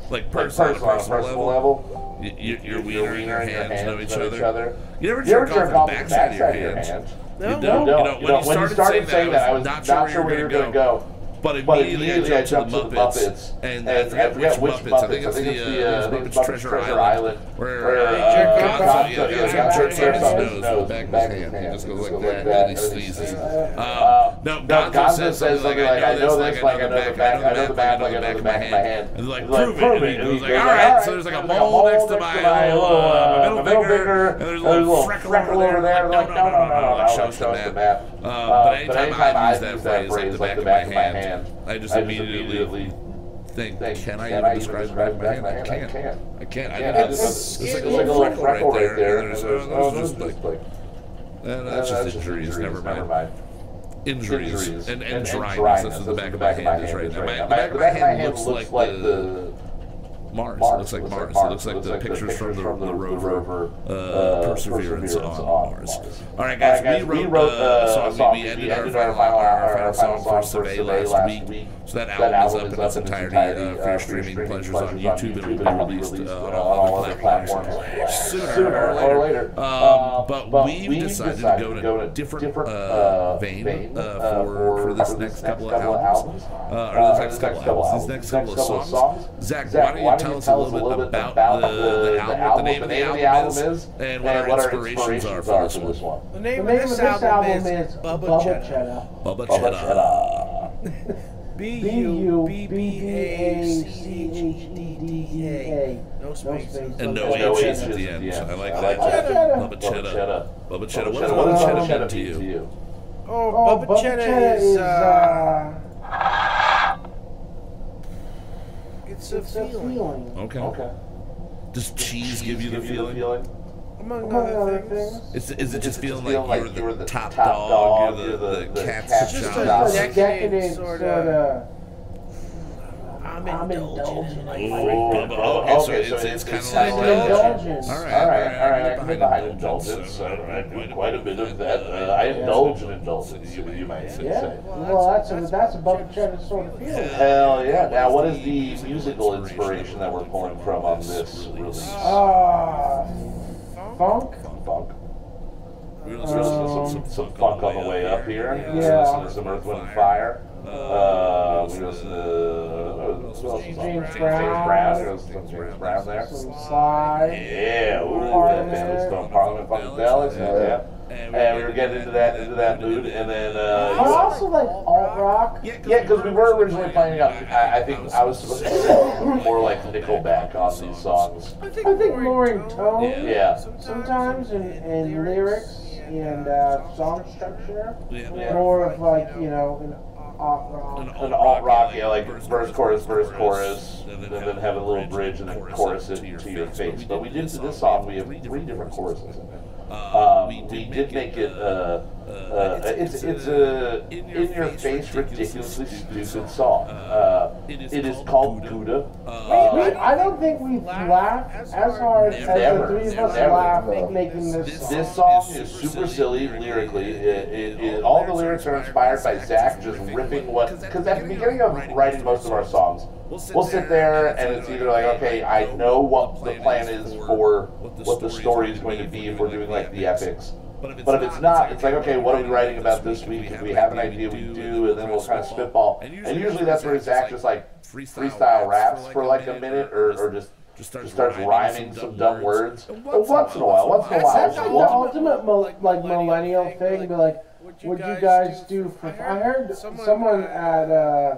Like Like personal, personal, on a personal personal level. level. Y- y- Your wiener and your hands know each know other. You ever You ever jerk off with the backside of your hands? No, You No, don't. no. You know, when you started saying that, I was not sure where you were going to go. But But immediately, immediately I I jumped to the Muppets, and, I forget which Muppets. I think it's the, uh, Muppets Treasure Island, where uh, jerk Gonzo, yeah, Gonzo yeah, jerks yeah, his nose with the back of his hand. He just goes like that, and then he sneezes. Uh, no, Gonzo says something like, "I know this, like I know the back, I know the back, like I know the back of my hand." And they're like, "Prove it!" And he like, "All right." So there's like a mole next to my uh, my middle finger, and there's a little freckle over there. Like, no, no, no, no, like shows the map. Uh, but anytime I use that phrase, like the back of my hand, I just immediately think, can I even describe the back of my hand? I can't. I can't. I, Yeah, it's, like a little freckle right there, and and there's, there's, oh, just like, and that's just injuries. Never mind. Injuries and and dryness. That's what the back of my hand is right now. My, the back of my hand looks like the Mars. It looks like Mars. It looks like the pictures from the, the rover uh, Perseverance on Mars. All right, guys, we wrote uh, song. We, we ended our final, our, final song for Survey last week. So that album is up in its entirety uh, for your streaming pleasures on YouTube. It will be released uh, on all other platforms sooner or later. Um, but we decided to go in a different uh, vein uh, for, for this next couple of albums. Uh, or this next couple of albums. These next couple of songs. Zach, why don't you tell us a little bit about the, the album, what the name of the album is, and what our inspirations are for this one. The The name, name of this album, is Bubba, Bubba Cheddar. Cheddar. Bubba Bubba Cheddar. Cheddar. B B U U B B B B A A C C H H D D D D A. A. No No space. space. And no No H's H's at the end. I like that. that. Bubba Bubba Cheddar. Cheddar. Bubba Cheddar. What does Cheddar. Bubba Cheddar mean to you? Oh, Oh, Bubba Cheddar is, uh, it's a It's a feeling, feeling. Okay. Okay. Does cheese give you the feeling? among Among other other things. things. Is, is it just Is it feeling feeling like like you're you're the the top top dog, dog, you're you're the, the- the the cat's cat's Just child? a Just decadent decadent sorta- sorta. I'm I'm indulgent. indulgent. Like, Oh, Bubba. Okay, so it's, it's kind of like Indulgence. All right, All right, all right. I I can get behind indulgence. Uh, I do quite a bit of that. Uh, I indulge in indulgence, you, you might say. Yeah. Well, that's a, that's a Bubba Cheddar sort of feeling. Hell yeah. Now, what is the musical inspiration that we're pulling from on this release? Ah, funk. Funk. We're We're listening to listening some, some, some funk on the way up here. Yeah. We're listening some Earth, Wind, and Fire. Uh, we listen uh, who else is on there? James Brown. Brown. There was some James Brown there. Some slide. Yeah, ooh, that Parliament. band was from Parliament Funkadelics. Yeah, yeah. and we were getting into that into that mood, and then I uh, also like alt rock. yeah, because we were originally planning on. I, I think I was supposed to be more like Nickelback on these songs. I think more in tone Yeah, sometimes and, and lyrics and uh, song structure. Yeah. More of like, you know, an alt rock. an alt rock, yeah, like verse, chorus, verse, chorus, and then have a little bridge and then chorus it to your face. But we did to this song. We have three different choruses in it. Um, we did make it. Uh, uh, it's it's a in your face, ridiculously stupid song. Uh, it is called Gouda. We, Uh, I don't think we've laughed as hard as the three of us Never. laughed making this song. This song is super silly lyrically. It, it, it, all the lyrics are inspired by Zach just ripping what. Because at the beginning of writing most of our songs, we'll sit there and it's either like, okay, I know what the plan is for what the story is going to be if we're doing like the epics. But if it's not, it's like, okay, what are we writing about this week? If we have an idea, we do, and then we'll kind of spitball. And usually that's where Zach just like freestyle raps for like a minute or, or just just starts rhyming some dumb words. But once in a while, once in a while, like the ultimate mo- like millennial thing. Be like, what you guys do for? I heard someone at uh,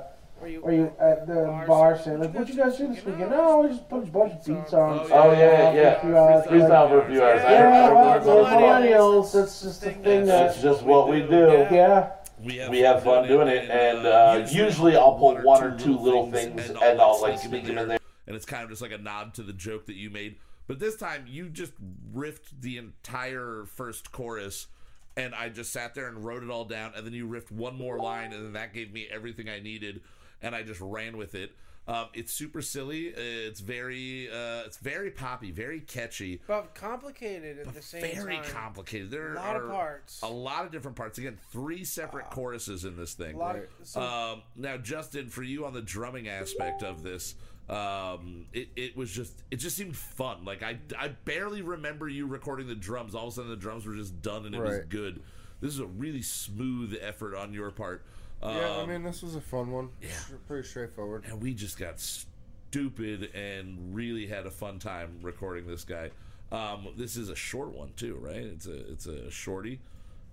where you at the bar saying like, what you guys do this weekend? No, we just put a bunch of beats on. Oh yeah, yeah, a few hours. Freestyle for a few hours. I heard- Yeah, heard well, that we're as well. millennials. That's just the thing That's that. just what we do. Yeah. We have fun doing it, and uh, usually I'll pull one or two little things and I'll like sneak them in there. and it's kind of just like a nod to the joke that you made. But this time, you just riffed the entire first chorus, and I just sat there and wrote it all down. And then you riffed one more line, and then that gave me everything I needed, and I just ran with it. Um, it's super silly. It's very, uh, it's very poppy, very catchy, But complicated at the same very time. Very complicated. There A lot are of parts. a lot of different parts. Again, three separate choruses in this thing. A lot of, some, Um, now, Justin, for you on the drumming aspect of this, um, it, it was just it just seemed fun. Like I I barely remember you recording the drums. All of a sudden, the drums were just done and it was good. This is a really smooth effort on your part. Um, Yeah, I mean, this was a fun one. yeah. Pretty straightforward. and we just got stupid and really had a fun time recording this guy. Um, this is a short one too, right? It's a it's a shorty.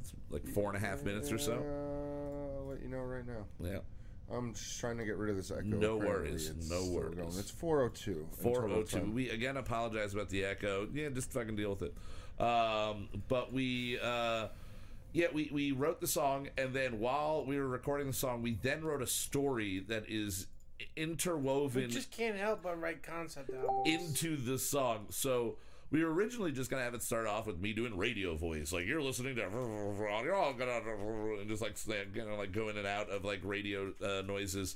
It's like four and a half minutes or so. Uh, I'll let you know right now. Yeah. I'm just trying to get rid of this echo. No Apparently worries, it's no worries. going. It's 402. 402. We again apologize about the echo. Yeah, just fucking deal with it. Um, but we, uh, yeah, we, we wrote the song, and then while we were recording the song, we then wrote a story that is interwoven we just can't help but write concept albums. into the song. So we were originally just gonna have it start off with me doing radio voice, like you're listening to, you're all gonna, and just like you know, like go in and out of like radio uh, noises,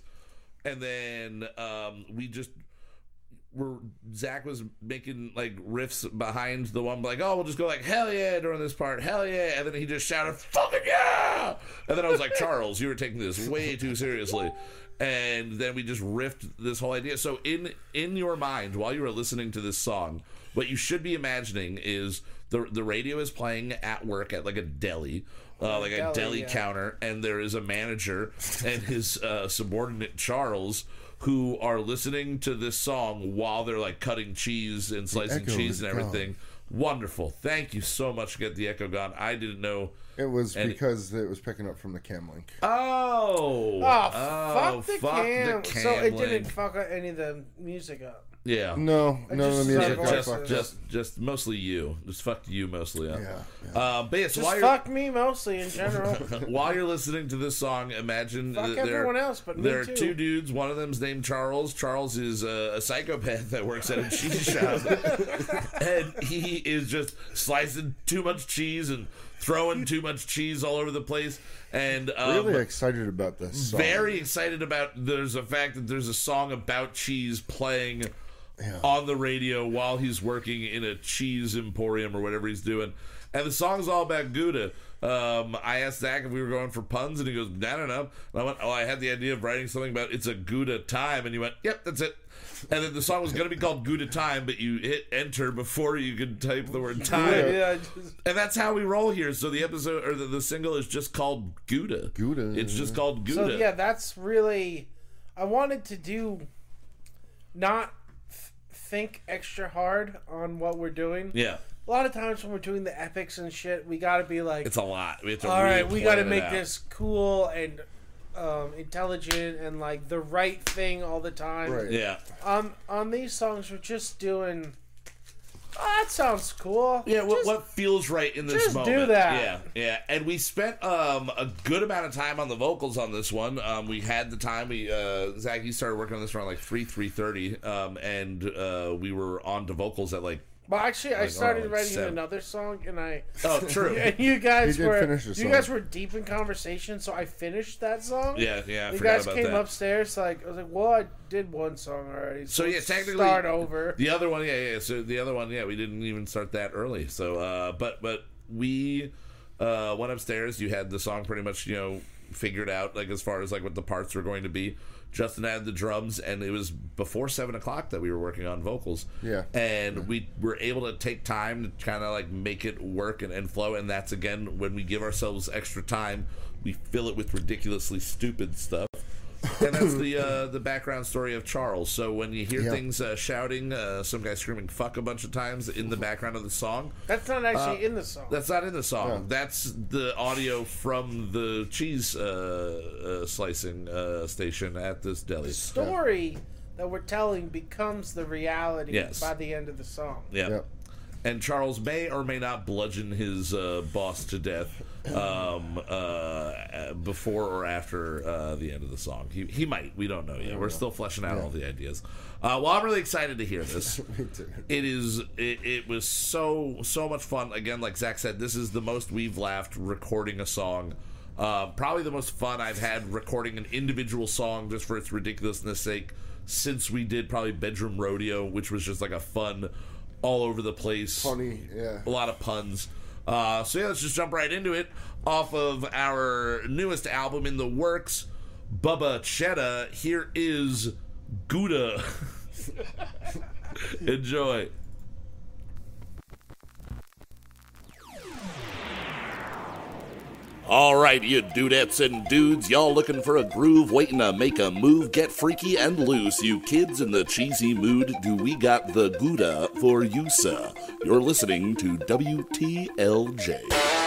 and then um, we just were Zach was making like riffs behind the one, like oh we'll just go like hell yeah during this part, hell yeah, and then he just shouted fucking yeah, and then I was like Charles, you were taking this way too seriously. And then we just riffed this whole idea. So in in your mind, while you were listening to this song, what you should be imagining is the the radio is playing at work at like a deli, uh, like a Deli, deli yeah. counter, and there is a manager and his uh, subordinate Charles who are listening to this song while they're like cutting cheese and slicing cheese and everything. Wonderful. Thank you so much to get the echo gone. I didn't know. It was And- because it was picking up from the cam link. Oh, Oh, oh fuck, the, cam. cam So it didn't link. fuck any of the music up. Yeah. No, none of the just music started just, just, just mostly you. Just fucked you mostly up. Yeah, Um, but yeah, so Just while fuck me mostly in general. while you're listening to this song, imagine Fuck that there, everyone else, but me there are too. two dudes. One of them's named Charles. Charles is a, a psychopath that works at a cheese shop, and he is just slicing too much cheese and throwing too much cheese all over the place. And um, really excited about this. Song. very excited about there's a fact that there's a song about cheese playing on the radio while he's working in a cheese emporium or whatever he's doing and the song's all about gouda um, I asked Zach if we were going for puns, and he goes, "No, no, no." And I went, "Oh, I had the idea of writing something about it's a Gouda time," and he went, "Yep, that's it." And then the song was going to be called Gouda time, but you hit enter before you could type the word time, yeah, I just, and that's how we roll here. So the episode or the, the single is just called Gouda. Gouda. It's just called "Gouda." so Gouda. yeah, that's really. I wanted to do, not th- think extra hard on what we're doing. yeah. a lot of times when we're doing the epics and shit, we got to be like, It's a lot. We have to all really right, we got to make out. this cool and um, intelligent and like the right thing all the time. Right. Yeah. On on these songs, we're just doing. Oh, that sounds cool. Yeah, what, Just- what feels right in this just do that. Yeah, yeah. And we spent um, a good amount of time on the vocals on this one. Um, we had the time. We uh, Zach, you started working on this around like three three thirty, um, and uh, we were on to vocals at like. Well, actually, I Like, started oh, writing seven. another song, and I Oh, true. and you guys He were finish the you guys were deep in conversation, so I finished that song. Yeah, yeah. I you forgot guys about came that. upstairs, like I was like, "Well, I did one song already." So yeah, technically start over. The other one, yeah, yeah. So the other one, yeah, we didn't even start that early. So, uh, but but we uh, went upstairs. You had the song pretty much, you know, figured out, like as far as like what the parts were going to be. Justin had the drums, and it was before seven o'clock that we were working on vocals. Yeah. and we were able to take time to kind of like make it work and, and flow. And that's again when we give ourselves extra time, we fill it with ridiculously stupid stuff and that's the uh, the background story of Charles. So when you hear Yeah. things uh, shouting, uh, some guy screaming "fuck" a bunch of times in the background of the song, That's not actually in the song. uh, that's not in the song. Yeah. That's the audio from the cheese uh, uh, slicing uh, station at this deli. The story that we're telling becomes the reality Yes. by the end of the song. Yeah. Yep. And Charles may or may not bludgeon his uh, boss to death um, uh, before or after uh, the end of the song. He, he might. We don't know yet. We're still fleshing out all the ideas. Uh, well, I'm really excited to hear this. Me too. It is. It, it was so so much fun. Again, like Zach said, this is the most we've laughed recording a song. Uh, probably the most fun I've had recording an individual song just for its ridiculousness sake since we did probably Bedroom Rodeo, which was just like a fun, all over the place, Funny, yeah. a lot of puns. Uh, so yeah, let's just jump right into it. Off of our newest album in the works, Bubba Chetta. Here is Gouda. Enjoy. All right, you dudettes and dudes, y'all looking for a groove, waiting to make a move, get freaky and loose. You kids in the cheesy mood, do we got the Gouda for you, sir? You're listening to WTLJ.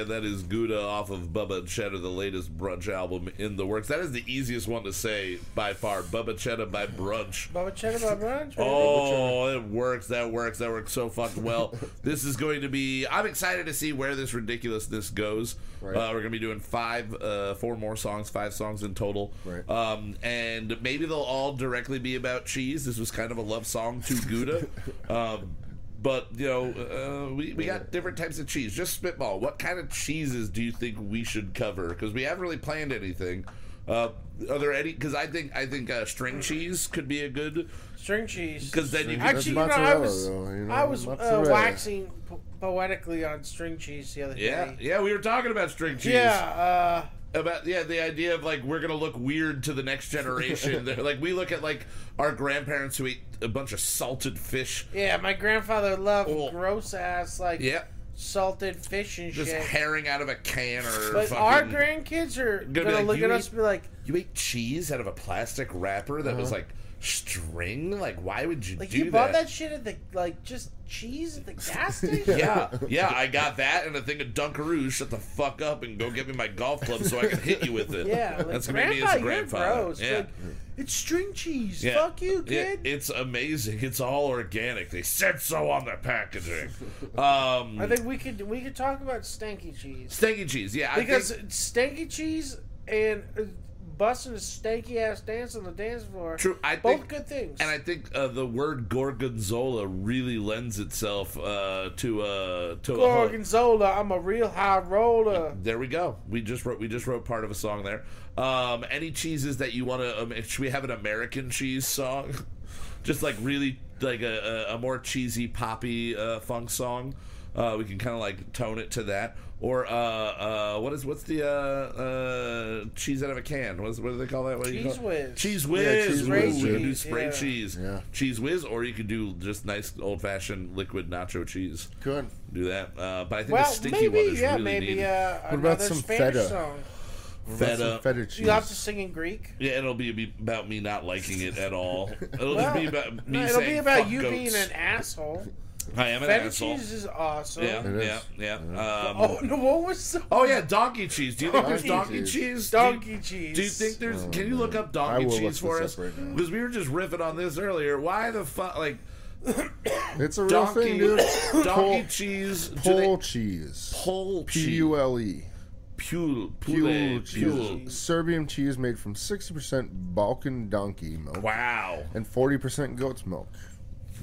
Again. That is Gouda off of Bubba and Cheddar, the latest brunch album in the works. That is the easiest one to say by far. Bubba Cheddar by Brunch. Bubba Cheddar by brunch. Oh, it works. That works. That works so fucking well. this is going to be. I'm excited to see where this ridiculousness goes. Right. Uh, we're gonna be doing five, uh, four more songs, five songs in total. Right. Um, and maybe they'll all directly be about cheese. This was kind of a love song to Gouda. um, but you know, uh, we we got different types of cheese. Just spitball. What kind of cheeses do you think we should cover? Because we haven't really planned anything. Uh, are there any? Because I think I think uh, string cheese could be a good. String cheese. Because then you can Actually, you know, I was though, you know, I was uh, waxing po- poetically on string cheese the other Yeah, day. yeah, we were talking about string cheese. Yeah, uh, About yeah, the idea of like we're gonna look weird to the next generation. Like we look at like our grandparents who eat a bunch of salted fish. yeah. My grandfather loved Oh. gross ass like Yeah, salted fish and shit. just shit. herring out of a can or But our grandkids are be gonna like, look at eat- us and be like, you ate cheese out of a plastic wrapper that Uh-huh. was like string. Like why would you like do you bought that shit at the like just cheese at the gas station. Yeah, yeah, I got that and a thing of Dunkaroo. Shut the fuck up and go get me my golf club so I can hit you with it. Yeah, like, that's gonna be me as a grandfather. gross. Yeah. Like, it's string cheese. Yeah. Fuck you, kid. it's amazing. It's all organic. They said so on the packaging. Um, I think we could we could talk about stanky cheese stinky cheese. Yeah, I because think, stanky cheese and uh, busting a stanky ass dance on the dance floor. True, I both think- good things. and I think uh, the word gorgonzola really lends itself uh, to uh, to a, Gorgonzola, I'm a real high roller. There we go. We just wrote. We just wrote part of a song there. Um, any cheeses that you want to? Um, should we have an American cheese song? just like really like a, a, a more cheesy poppy uh, funk song. Uh, we can kind of like tone it to that. Or uh, uh, what is what's the uh, uh, cheese out of a can? What, is, what do they call that? What do you Cheese call whiz. Cheese Yeah, whiz. cheese Ooh, whiz, we can do spray Yeah. cheese. Yeah. Cheese whiz, or you could do just nice old fashioned liquid nacho cheese. Good. Do that. Uh, but I think Well, the stinky maybe one is yeah, really maybe needed. uh, What about some Spanish feta? song. What about some Feta. feta cheese. You have to sing in Greek. Yeah, it'll be be about me not liking it at all. It'll Well, just be about me no, it'll saying be about "Fuck you goats." being an asshole. I am an Feta asshole. cheese is awesome. Yeah, It yeah, is. yeah. Um, Oh no, what was the oh yeah, donkey cheese. Do you think there's Donkey donkey cheese. cheese? donkey cheese? do you think there's? Oh, can you look up I donkey will look cheese for this us? up right now. Because we were just riffing on this earlier. Why the fuck? Like It's a real donkey, thing, dude. donkey Pole, cheese. do pole cheese. Pole P cheese. U L E. Pule. Pule Pule. cheese. Pule. Serbian cheese made from 60% Balkan donkey milk Wow. and 40% goat's milk.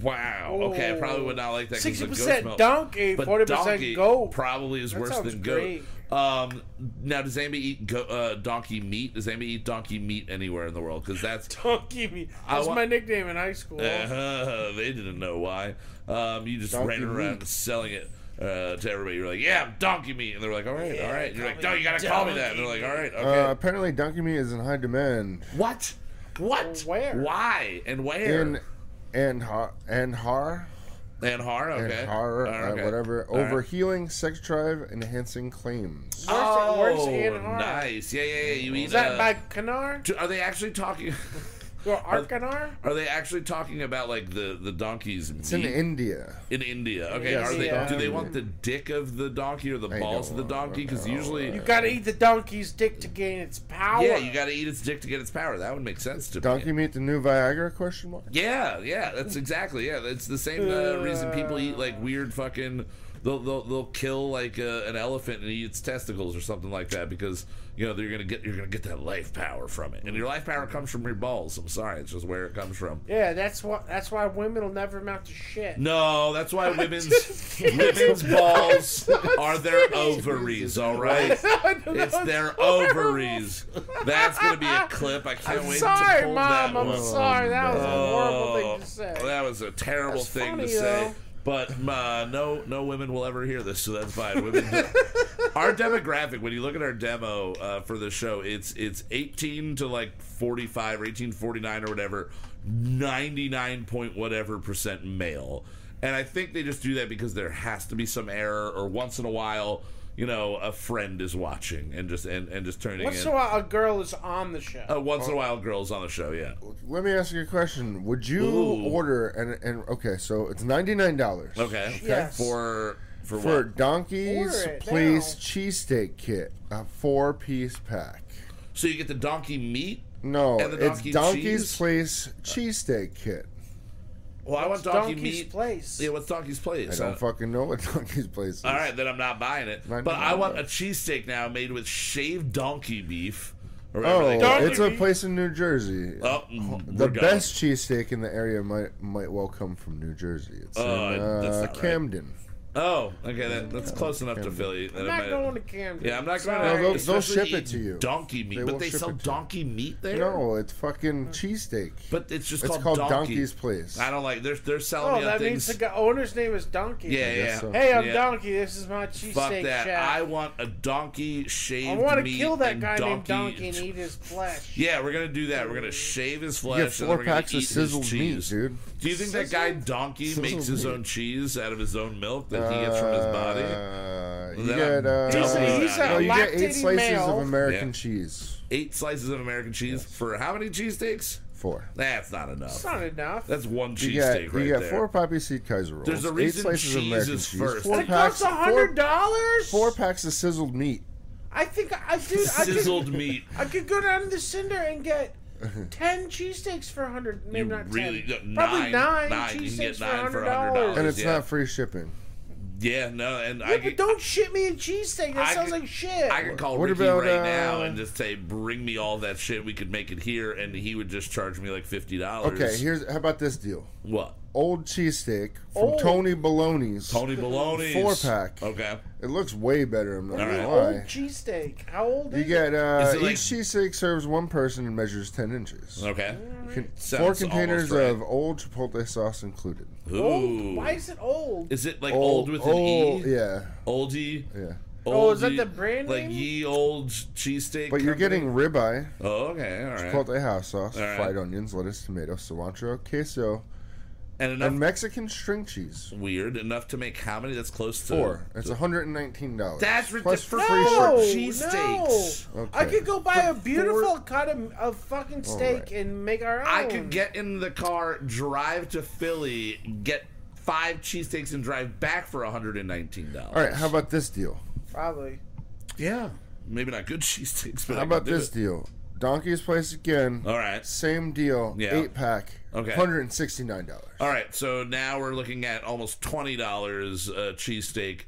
Wow. Okay, I probably would not like that. 'cause Sixty the goat's percent milk. donkey, forty percent goat. probably is That worse sounds than goat. great. Um, now, does anybody eat go- uh, donkey meat? Does anybody eat donkey meat anywhere in the world? Because that's Donkey meat. I That's wa- my nickname in high school. uh, they didn't know why. Um, you just Donkey ran around meat. selling it uh, to everybody. You're like, yeah, I'm donkey meat, and they're like, all right, Yeah, all right. You're like, me no, you gotta call me that. And they're like, all right, Uh, okay. apparently, donkey meat is in high demand what? What? Where? Why? And where? in Andhar, Andhar, Anhar. Okay. Andhar, Uh, okay. whatever, All over right. healing, sex drive, enhancing claims. Oh, where's Anhar? nice. Yeah, yeah, yeah. You eat Is that uh, by Canar do- Are they actually talking? or Arcanar? Are they actually talking about like the the donkey's It's in India. in India? Okay, Yes, are they? yeah. Do they want the dick of the donkey or the I balls of the donkey? Because usually, You gotta eat the donkey's dick to gain its power. yeah, you got to eat its dick to get its power. That would make sense to Donkey me. meat, the new Viagra? Question mark. Yeah, yeah, that's exactly yeah. That's the same uh, reason people eat like weird fucking. They'll, they'll, they'll kill like uh, an elephant and eat its testicles or something like that because you know they're gonna get you're gonna get that life power from it and your life power comes from your balls. I'm sorry, it's just where it comes from. Yeah, that's what. That's why women will never amount to shit. No, that's why women's women's balls are their ovaries. All right, it's their ovaries. That's gonna be a clip. I can't I'm wait sorry, to pull mom. that I'm one. sorry. That was a horrible thing Oh, to say. That was a terrible That's thing funny, to say. though. But uh, no, no women will ever hear this, so that's fine. Women, our demographic. When you look at our demo uh, for the show, it's it's 18 to like 45 or 18 49 or whatever, 99 point whatever percent male. And I think they just do that because there has to be some error, or once in a while, you know a friend is watching and just and, and just turning Once in. in a while, a girl is on the show. Uh, once in a while, girls on the show. Yeah. Let me ask you a question. Would you Ooh. order and and okay, so it's ninety nine dollars. Okay. Yes. For for, For what? Donkey's Order it Place cheesesteak kit, a four piece pack. So you get the donkey meat. No, And the it's donkey Donkey's cheese? Place cheesesteak kit. Well, I want donkey Donkey's meat. Place. Yeah, what's donkey's Place? I don't Uh, fucking know what Donkey's Place is. all right, then I'm not buying it. Not But I want that. a cheesesteak now made with shaved donkey beef. Or whatever they Oh, call it. Donkey it's a place in New Jersey. Oh, mm, the we're best cheesesteak in the area might might well come from New Jersey. It's Uh, in that's uh, not right. Camden. Oh, okay, that, that's close enough to Philly. I'm not might- going to Camden. Yeah, I'm not going Sorry. to. they'll- they'll ship it to you. Donkey meat, They but will they ship sell it to you. donkey meat there. No, it's fucking cheesesteak. but it's just It's called, called donkey. Donkey's Place. I don't like. They're they're selling Oh, me on that things. means the guy, owner's name is Donkey. yeah, guess yeah. so. Hey, I'm Yeah. Donkey. This is my cheesesteak. Fuck cheesesteak that! shack. I want a donkey shaved I want to meat kill that and guy named donkey. Donkey and eat his flesh. Yeah, we're gonna do that. We're gonna shave his flesh. You get and then four we're gonna packs of eat his sizzled meat, cheese. dude. Do you think that guy Donkey Sizzled makes his own cheese out of his own milk that he gets from his body? Uh, you get uh, He's a- he's a no, you get eight slices male. of American Yeah. cheese. Eight slices of American cheese for how many cheesesteaks? Four. That's not enough. It's not enough. That's one cheesesteak right there. you get there. four poppy seed Kaiser rolls. There's a eight reason slices of cheese American is cheese. first. Four it packs. costs a hundred dollars. Four, four packs of sizzled meat. I think I dude. I Sizzled could, meat. I could go down to the cinder and get ten cheesesteaks for a hundred. Maybe You not really ten. no, Probably nine, You can cheesesteaks for nine for hundred $100. dollars. And it's yeah. not free shipping. Yeah, no, and I Yeah, but could, don't shit me a cheesesteak. That I sounds could- like shit. I could call What Ricky about, right uh, now and just say, "Bring me all that shit. We could make it here," and he would just charge me like fifty dollars. Okay, here's how about this deal? what? Old cheesesteak from Old. Tony Baloney's. Tony Baloney's Four pack. Okay, It looks way better. I'm not What gonna old lie. cheesesteak. How old You is get uh, Is it each like- cheesesteak serves one person and measures ten inches. okay. Con- Sounds four containers right. of old chipotle sauce included. It? Ooh, Old? Why is it old? is it like old, with an E? Yeah, Oldie. yeah. Oh, is that the brand Like ye old cheesesteak. But you're company? getting ribeye, Oh, okay, all right. chipotle house sauce, All right. fried onions, lettuce, tomato, cilantro, queso, and enough and Mexican string cheese. weird enough to make how many? That's close to Four. It's $119. That's Plus ridiculous. for No. free No, shipping. cheesesteaks. no. I could go buy a beautiful four- cut of, of fucking steak right. and make our own. I could get in the car, drive to Philly, get five cheesesteaks, and drive back for $119. All right, how about this deal? probably. Yeah. Maybe not good cheesesteaks, but How I about do this it. deal? Donkey's Place again. All right. Same deal. Yeah. Eight pack. Okay. $169. All right, so now we're looking at almost twenty dollars a cheesesteak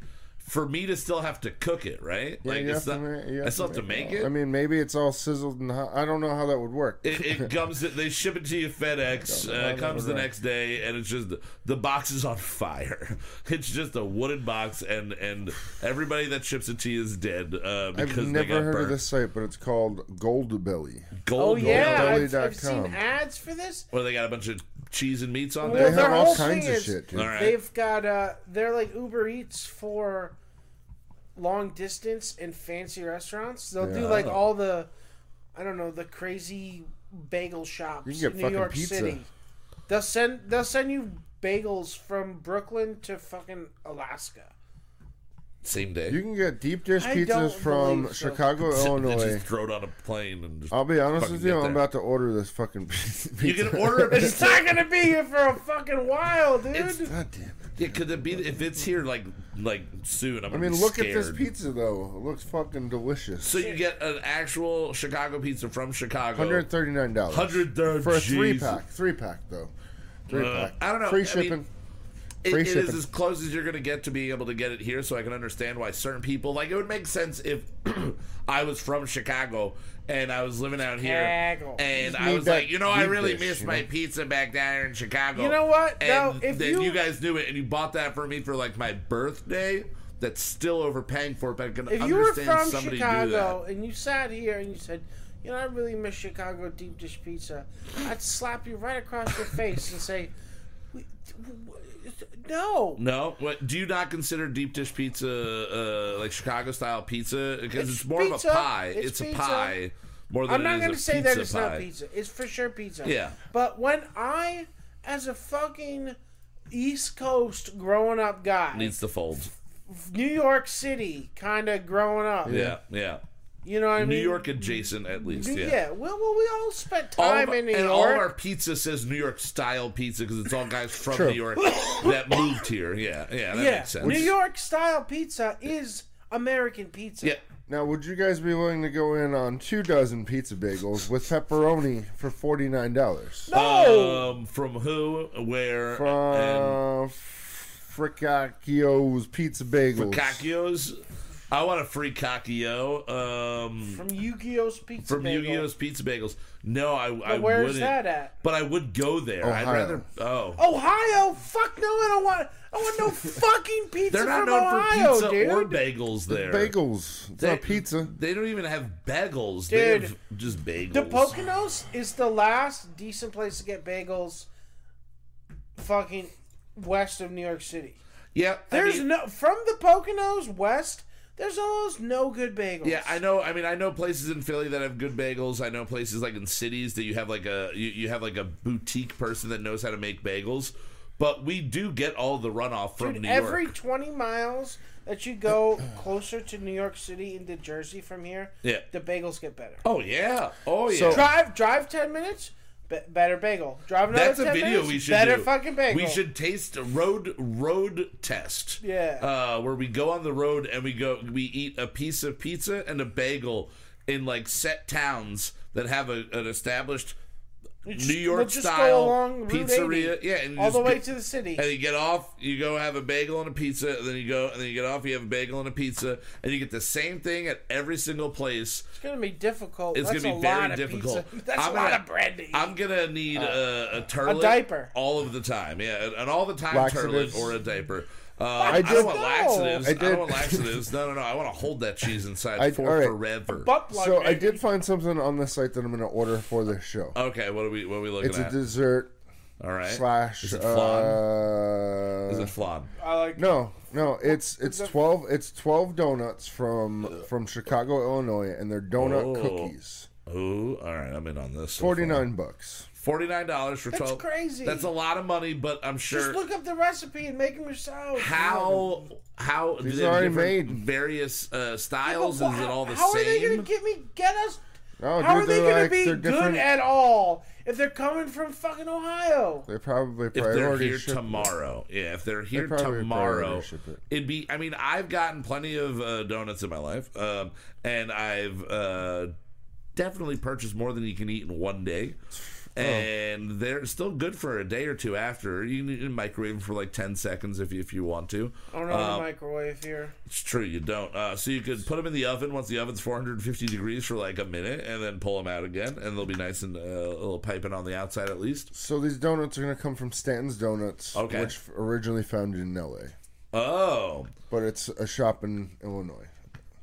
for me to still have to cook it, right? Yeah, like it's not, ma- I still have to make it. I mean, maybe it's all sizzled and hot. I don't know how that would work. it, it comes. They ship it to you FedEx. Uh, how it that comes the work. next day, and it's just the box is on fire. It's just a wooden box, and and everybody that ships it to you is dead uh, because I've they never got heard burnt. of this site, but it's called Goldbelly. Oh Gold. yeah, I've, I've seen ads for this. Where they got a bunch of cheese and meats on Well, They there. their have all kinds of is shit. Dude. All right. They've got uh, they're like Uber Eats for long distance and fancy restaurants. They'll do like all the, I don't know, the crazy bagel shops You can get in New York pizza. City. They'll send they'll send you bagels from Brooklyn to fucking Alaska. Same day. You can get deep dish I pizzas from so. Chicago, They Illinois. just throw it on a plane and just. I'll be honest with you, I'm there. about to order this fucking pizza. You can order a It's not gonna be here for a fucking while, dude. It's- God damn it. Yeah, could it be if it's here like like soon? I'm I mean, look at this pizza though. It looks fucking delicious. So you get an actual Chicago pizza from Chicago. Hundred thirty nine dollars. Hundred thirty for a three pack. Three pack though. Three Uh, pack. I don't know. Free shipping. It, Free it is as close as you're going to get to being able to get it here, so I can understand why certain people like it would make sense if I was from Chicago and I was living out here, Chicago. and I was that like, you know, I really dish, miss you my know? pizza back down here in Chicago. You know what? And Now, if then you- you guys knew it, and you bought that for me for like my birthday. That's still overpaying for it, but I can if you were understand from somebody do Chicago that. and you sat here and you said, you know, I really miss Chicago deep dish pizza, I'd slap you right across your face and say, "We- w- no. No, what do you not consider deep dish pizza uh, like Chicago style pizza? Because it's, It's more pizza. of a pie. It's It's, a pie more than I'm not going to say that it's pie. not pizza. It's for sure pizza. Yeah. But when I, as a fucking East Coast growing up guy, Needs to fold. New York City kind of growing up. Yeah, yeah. You know what I mean? New? York adjacent, at least. Yeah. Yeah. Well, well, we all spent All time of, in New and York. And all of our pizza says New York style pizza because it's all guys from True. New York that moved here. Yeah, yeah, that yeah, makes sense. New York style pizza is American pizza. Yeah, Now, would you guys be willing to go in on two dozen pizza bagels with pepperoni for forty nine dollars No. Um, from who, where, and from Fricacchio's Pizza Bagels? Kakio's. I want a free Kakio. Um, From Yu-Gi-Oh's Pizza from Bagel. Yu-Gi-Oh's Pizza Bagels. No, I, I But where's wouldn't. that at? But I would go there. I'd rather. Oh, Ohio? Fuck no! I don't want. I want no fucking pizza they're not from known Ohio, for pizza dude. or bagels there. Bagels. It's They- not pizza. They don't even have bagels. They Dude, have just bagels. the Poconos is the last decent place to get bagels. Fucking west of New York City. Yeah, I There's mean- no from the Poconos west. There's almost no good bagels. Yeah, I know. I mean, I know places in Philly that have good bagels. I know places like in cities that you have like a you, you have like a boutique person that knows how to make bagels. But we do get all the runoff from Dude, New York. every 20 miles that you go closer to New York City into Jersey from here, Yeah. the bagels get better. Oh yeah. Oh yeah. So- Drive, drive 10 minutes, be- better bagel. Drive another That's a video minutes, we should better do. fucking bagel. We should taste a road road test. Yeah. Uh, where we go on the road and we go we eat a piece of pizza and a bagel in like set towns that have a, an established New York we'll just go style along pizzeria. 80, Yeah, and all the way go- to the city. And you get off, you go have a bagel and a pizza, and then you go, and then you get off, you have a bagel and a pizza, and you get the same thing at every single place. It's gonna be difficult. It's That's gonna be a very lot of difficult. Pizza. That's I'm a lot gonna- of bread to eat. I'm gonna need uh, a, a turlet, diaper. all of the time. Yeah, an all the time Laxatives. turlet or a diaper. Uh, I, I don't did- want laxatives. I, I don't did- want laxatives. No, no, no. I want to hold that cheese inside I- for all right. forever. Butt plug, So I did find something on the site that I'm going to order for this show. Okay, what are we? What are we looking at? It's a dessert all right. slash. Is it flan? Uh, Is it flan? I like. no, no. It's it's twelve. It's twelve donuts from from Chicago, Illinois, and they're donut Oh. cookies. Ooh, all right. I'm in on this. so Forty far. nine bucks. Forty nine dollars for twelve. That's twelve. crazy. That's a lot of money, but I'm sure. Just look up the recipe and make them yourself. how how These are already made. various uh, Yeah, but styles? Is it all the how same? are they gonna get me get us? No, how dude, are they they're gonna be good different- at all if they're coming from fucking Ohio? They probably if they're priority here ship it. tomorrow. Yeah, if they're here probably tomorrow, it. it'd be. I mean, I've gotten plenty of uh, donuts in my life, um, and I've uh, definitely purchased more than you can eat in one day. Oh. And they're still good for a day or two after. You can microwave them for like ten seconds if you, if you want to. I don't know the Um, microwave here. It's true, you don't. Uh, so you could put them in the oven once the oven's 450 degrees for like a minute, and then pull them out again, and they'll be nice and uh, a little piping on the outside at least. So these donuts are going to come from Stanton's Donuts, Okay. which originally founded in L.A., Oh, but it's a shop in Illinois.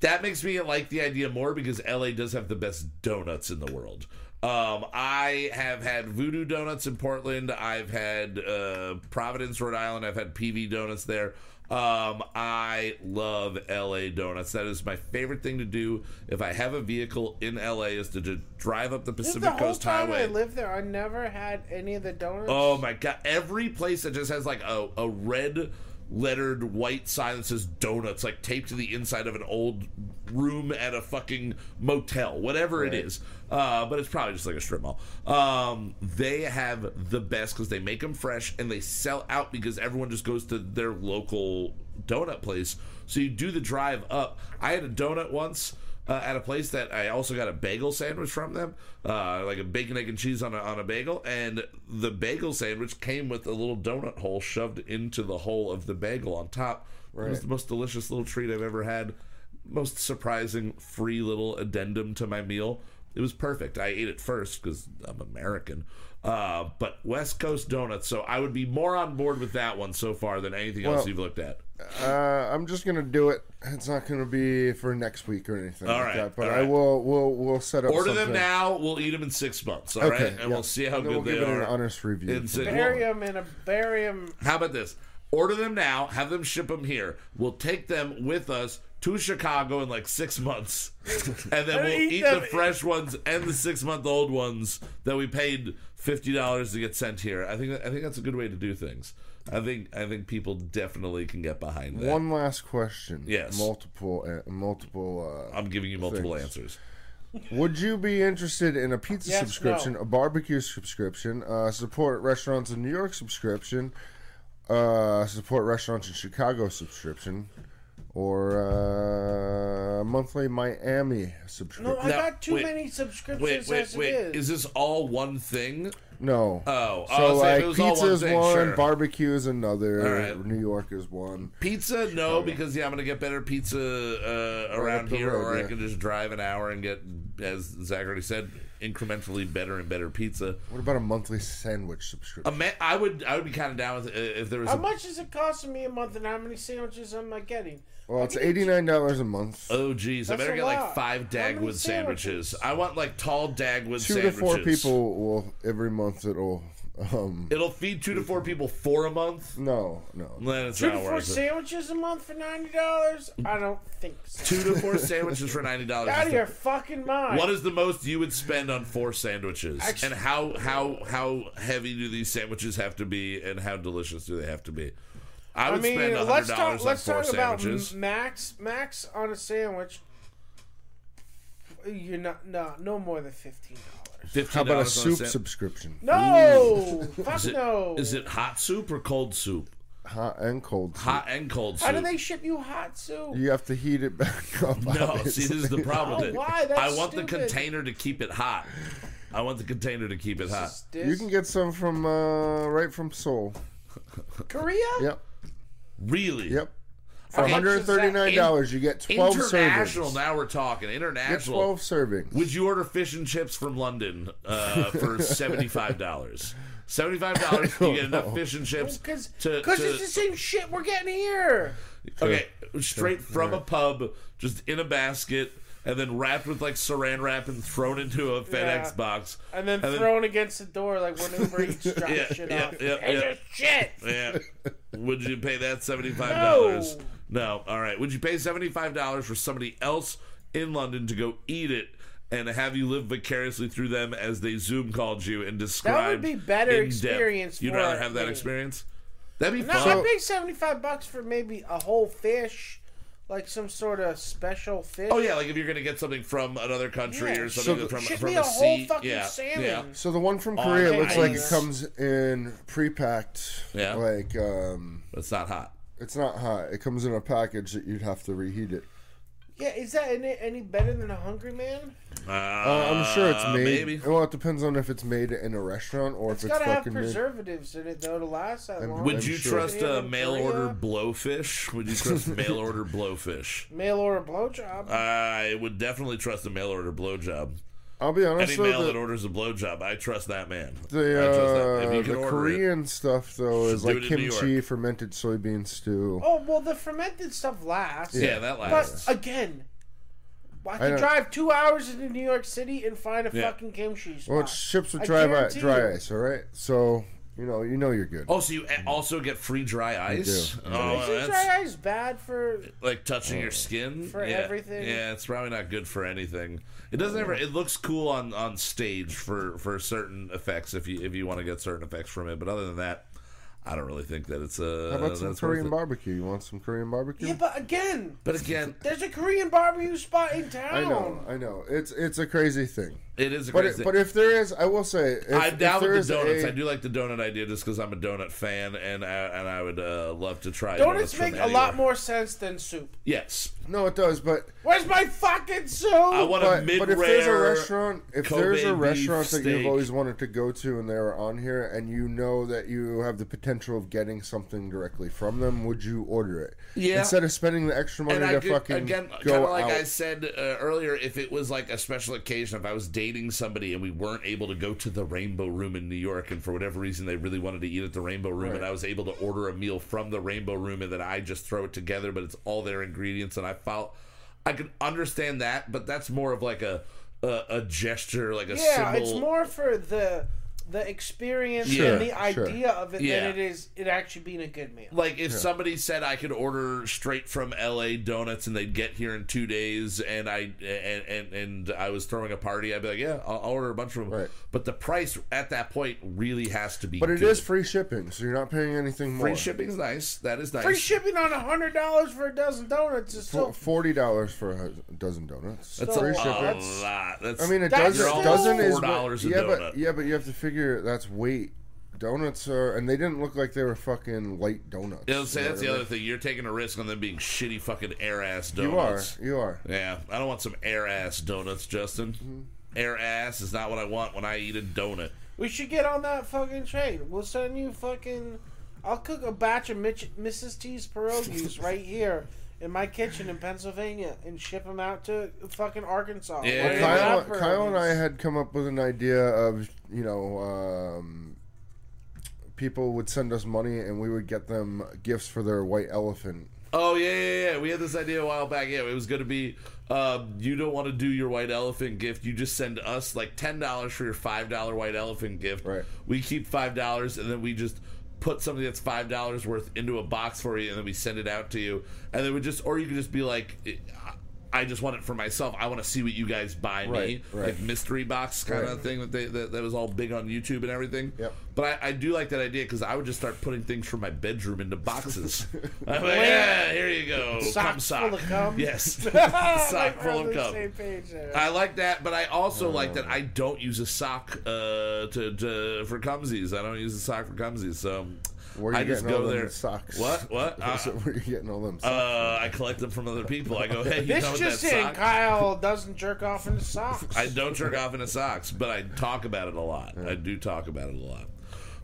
that makes me like the idea more because LA does have the best donuts in the world. Um, I have had Voodoo Donuts in Portland. I've had uh, Providence, Rhode Island. I've had PV Donuts there. Um, I love LA donuts. That is my favorite thing to do if I have a vehicle in LA is to just drive up the Pacific the whole Coast time Highway. I lived there, I never had any of the donuts. Oh my god! Every place that just has like a, a red lettered white sign that says donuts, like taped to the inside of an old room at a fucking motel, whatever it is. Uh, but it's probably just like a strip mall. Um, they have the best because they make them fresh and they sell out because everyone just goes to their local donut place. So you do the drive up. I had a donut once uh, at a place that I also got a bagel sandwich from them, uh, like a bacon, egg, and cheese on a, on a bagel. And the bagel sandwich came with a little donut hole shoved into the hole of the bagel on top. It was the most delicious little treat I've ever had. Most surprising, free little addendum to my meal. It was perfect. I ate it first because I'm American. Uh, but West Coast donuts, so I would be more on board with that one so far than anything else you've looked at. Uh, I'm just gonna do it. It's not gonna be for next week or anything All like right, that. But all I will. We'll we'll set up. Order them now. We'll eat them in six months. All right, Okay, and yeah. we'll see how And good we'll they give are. it an honest review. in six- barium in a barium. How about this? Order them now. Have them ship them here. We'll take them with us to Chicago in like six months, and then we'll eat eat the fresh ones and the six month old ones that we paid fifty dollars to get sent here. I think I think that's a good way to do things. I think I think people definitely can get behind that. One last question. Yes. Multiple, uh, multiple. Uh, I'm giving you multiple Thanks. answers. would you be interested in a pizza Yes, subscription, no. a barbecue subscription, uh, support restaurants in New York subscription, uh, support restaurants in Chicago subscription, or uh, monthly Miami subscription? No, I Now, got too wait. many subscriptions Wait, wait, as wait. it is. Is this all one thing? No. Oh, So oh, so if like was all pizza one is thing, one, sure. barbecue is another, All right. New York is one. Pizza, no, because yeah, I'm gonna get better pizza uh, around up the here, road, or I yeah. can just drive an hour and get, as Zach already said, incrementally better and better pizza. What about a monthly sandwich A subscription? ma- I would, I would be kind of down with it if there was. How a, much is it costing me a month, and how many sandwiches am I getting? Well, it's eighty nine dollars a month. Oh geez, I That's better a get like lot. five How many Dagwood sandwiches. sandwiches? I want like tall Dagwood Two sandwiches. to four people will every month. It'll um It'll feed two to four people for a month. no no. Then it's Two to not four worth it. sandwiches a month for ninety dollars? I don't think so. Two to four sandwiches for ninety dollars. Out of your fucking mind. What is the most you would spend on four sandwiches? Actu- and how how how heavy do these sandwiches have to be, and how delicious do they have to be? I I would mean, spend hundred let's dollars talk. on Let's four talk about sandwiches. m- max. Max on a sandwich. You're not no no more than fifteen dollars. $15 How about a on soup sa- subscription? No, fuck Is it, no. is it hot soup or cold soup? Hot and cold. soup. Hot and cold soup. How do they ship you hot soup? You have to heat it back up. No, see, this is the problem with Oh, it. why? That's I want the container to keep it hot. I want the container to keep it hot. This- You can get some from uh, right from Seoul. Korea. Yep, Really? yep. For Okay. one hundred thirty nine dollars, you get twelve International. servings. Now we're talking Get international. twelve servings. Would you order fish and chips from London uh, for seventy five dollars? Seventy five dollars. You get enough fish and chips Because to, it's the same shit we're getting here. okay straight from a pub, just in a basket, and then wrapped with like Saran wrap and thrown into a FedEx Yeah. box. And then And thrown against the door like when Uber Eats drops Yeah, shit yeah, off. yeah, Hey, yeah. shit. Yeah. Would you pay that seventy five dollars? No. All right. Would you pay seventy five dollars for somebody else in London to go eat it and have you live vicariously through them as they Zoom called you and described? That would be better in depth? experience You'd for rather have that me. experience? That'd be No, fun. I'd pay seventy five bucks for maybe a whole fish, like some sort of special fish. Oh yeah, like if you're gonna get something from another country Yeah. or something So from Ship from me a, a whole sea. fucking yeah, salmon. yeah. So the one from On Korea looks like it ice. comes in pre-packed. Yeah. Like um, It's not hot. it's not hot. It comes in a package that you'd have to reheat it. Yeah, is that any, any better than a Hungry Man? Uh, Uh, I'm sure it's made. Maybe. Well, it depends on if it's made in a restaurant or It's if it's gotta have fucking made. preservatives in it though to last that I'm- long. Would I'm you sure. trust a in mail Korea. order blowfish? Would you trust mail order blowfish? Mail order blowjob. I would definitely trust a mail order blowjob. I'll be honest Any though. mail the- that orders a blowjob, I trust that man. The, I trust uh, that. If you can the order Korean stuff though is like it in New kimchi, fermented soybean stew. oh well, the fermented stuff lasts. it, yeah, that lasts. But again, I I can don't- drive two hours into New York City and find a Yeah. fucking kimchi spot. Well, it's ships with I dry, dry ice. All right, so you know you know you're good. oh, so you a- also get free dry ice? do. Oh, Is it that's dry ice bad for? like touching your oh. skin For yeah. everything? Yeah, it's probably not good for anything. It doesn't ever. It looks cool on on stage for for certain effects if you if you want to get certain effects from it, but other than that. I don't really think that it's a. How about some that's Korean barbecue? You want some Korean barbecue? Yeah, but again, But again, there's a Korean barbecue spot in town. I know, I know. It's it's a crazy thing. It is a But crazy. it, but if there is, I will say, if, I'm if down there with the donuts. a- I do like the donut idea just because I'm a donut fan, and I, and I would uh, love to try Donuts from make a lot more sense than soup. Yes, No, it does. But Where's my fucking soup? I want a but, mid but if there's a restaurant, if Kobe there's a restaurant that steak. you've always wanted to go to and they're on here, and you know that you have the potential of getting something directly from them, would you order it? Yeah. Instead of spending the extra money And I to could, fucking again, kind go of like out. I said uh, earlier, if it was like a special occasion, if I was dating somebody and we weren't able to go to the Rainbow Room in New York, and for whatever reason they really wanted to eat at the Rainbow Room, and I was able to order a meal from the Rainbow Room, and then I just throw it together, but it's all their ingredients, and I felt I could understand that, but that's more of like a a, a gesture, like a yeah, symbol. it's more for the the experience Sure, and the sure. idea of it Yeah. than it is it actually being a good meal. Like if somebody said I could order straight from LA donuts and they'd get here in two days, and I and and, and I was throwing a party, I'd be like, yeah, I'll, I'll order a bunch of them. Right. But the price at that point really has to be. But it is good. free shipping, so you're not paying anything more. free shipping is nice. That is nice. Free shipping on a hundred dollars for a dozen donuts is For- still Forty dollars for a dozen donuts. That's free a, shipping. a That's- lot. That's, I mean, it That's doesn't. still doesn't is $4 a yeah, donut. but yeah, but you have to figure that's weight. Donuts are, and they didn't look like they were fucking light donuts. You know, say You know that's the other thing. You're taking a risk on them being shitty fucking air ass mean? You are, donuts. you are. Yeah, I don't want some air ass donuts, Justin. Mm-hmm. Air ass is not what I want when I eat a donut. We should get on that fucking train. We'll send you fucking. I'll cook a batch of Mitch, Mrs. T's pierogies right here in my kitchen in Pennsylvania and ship them out to fucking Arkansas. Yeah. Where they Kyle, Kyle and I had come up with an idea of you know um, people would send us money and we would get them gifts for their white elephant. Oh yeah, yeah, yeah. We had this idea a while back. Yeah, it was going to be um, you don't want to do your white elephant gift. You just send us like ten dollars for your five dollar white elephant gift. Right. We keep five dollars and then we just put something that's five dollars worth into a box for you and then we send it out to you. And then we just, or you could just be like. I just want it for myself. I want to see what you guys buy me, Right, right. like mystery box kind Right. of thing that they that, that was all big on YouTube and everything. Yep. But I, I do like that idea because I would just start putting things from my bedroom into boxes. I'm like, yeah, here you go, cum sock. full of cum? Yes, sock Like, we're full of cum. same page there. I like that, but I also like that I don't use a sock uh, to, to for cumsies. I don't use a sock for cumsies, so Where are you I just getting go all them there. socks? What? What? I said, Uh, where are you getting all them socks? uh, I collect them from other people. I go, hey, you this know what just that in: sock? Kyle doesn't jerk off in the socks. I don't jerk off into socks, but I talk about it a lot. I do talk about it a lot.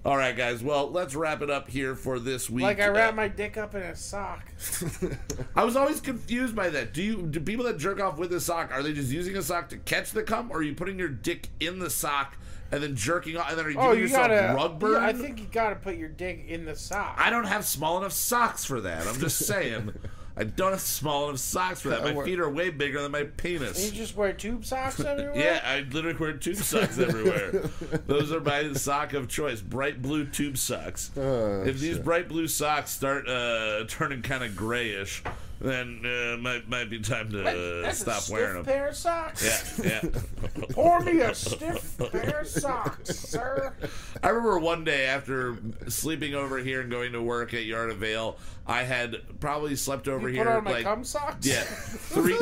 All right, guys. Well, let's wrap it up here for this week. like I wrap Uh, my dick up in a sock. I was always confused by that. Do you do people that jerk off with a sock are they just using a sock to catch the cum, or are you putting your dick in the sock and then jerking off, and then are you giving Oh, you yourself gotta. rug burn? Yeah, I think you gotta put your dick in the sock. I don't have small enough socks for that. I'm just saying. I don't have small enough socks for that. My feet are way bigger than my penis. you just wear tube socks everywhere. Yeah, I literally wear tube socks everywhere. Those are my sock of choice, bright blue tube socks. Oh, if these bright blue socks start uh, turning kind of grayish, then uh, might might be time to uh, That's stop a stiff wearing them. pair of socks. Yeah, yeah. Pour me a stiff pair of socks, sir. I remember one day after sleeping over here and going to work at Yard of Vale, I had probably slept over You here put on my like cum socks. Yeah, three.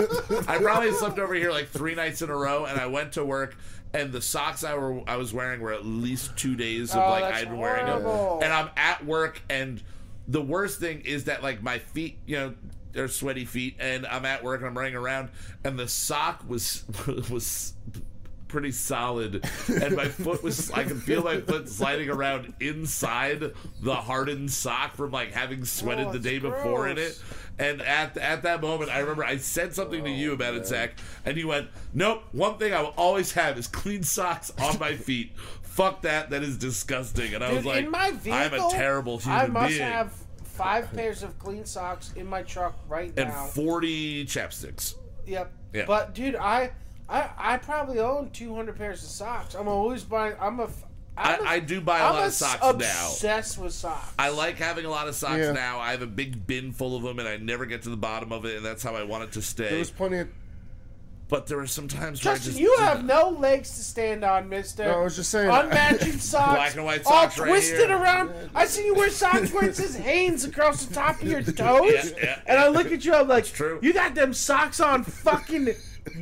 I probably slept over here like three nights in a row, and I went to work, and the socks I were I was wearing were at least two days of Oh, like that's I'd been wearing them, horrible. and I'm at work, and the worst thing is that like my feet, you know. They're sweaty feet, and I'm at work and I'm running around, and the sock was was pretty solid, and my foot was I could feel my foot sliding around inside the hardened sock from like having sweated Oh, the day before in it. And at at that moment, I remember I said something to oh, you about it, Zach, and you went, "Nope. One thing I will always have is clean socks on my feet. Fuck that. That is disgusting." And I was like, in my vehicle, "I'm a terrible human I must being." have five pairs of clean socks in my truck right now. and forty chapsticks. Yep. Yeah. But dude, I, I, I probably own 200 pairs of socks. I'm always buying. I'm a. f- I'm I- a- I do buy a I'm lot of s- socks now. Obsessed with socks. I like having a lot of socks Yeah. now. I have a big bin full of them, and I never get to the bottom of it, and that's how I want it to stay. there was plenty of. But there are some times where I Justin, just you have no legs to stand on, Mister. No, I was just saying. Unmatching socks, Black and white all socks right twisted here. around. I see you wear socks where it says Hanes across the top of your toes, Yeah, yeah, and I look at you, I'm like, true. you got them socks on fucking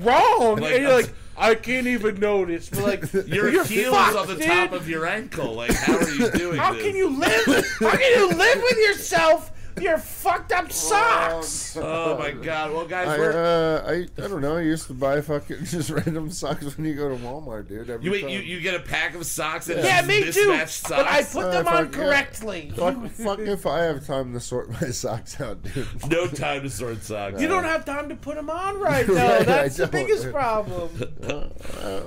wrong, Like, and you're I'm- like, I can't even notice. But like, your you're heels fucked, on the dude. top of your ankle. Like, how are you doing How this? can you live? How can you live with yourself? Your fucked up socks. Oh my god! Well, guys, I, we're. uh, I I don't know. I used to buy fucking just random socks when you go to Walmart, dude. Every you wait. time. You, you get a pack of socks and Yeah, just me too. mismatched But I socks. put Uh, them fuck, on yeah. correctly. Fuck, fuck if I have time to sort my socks out, dude. no time to sort socks. You don't have time to put them on right now. Right, That's I the don't. biggest problem. Uh,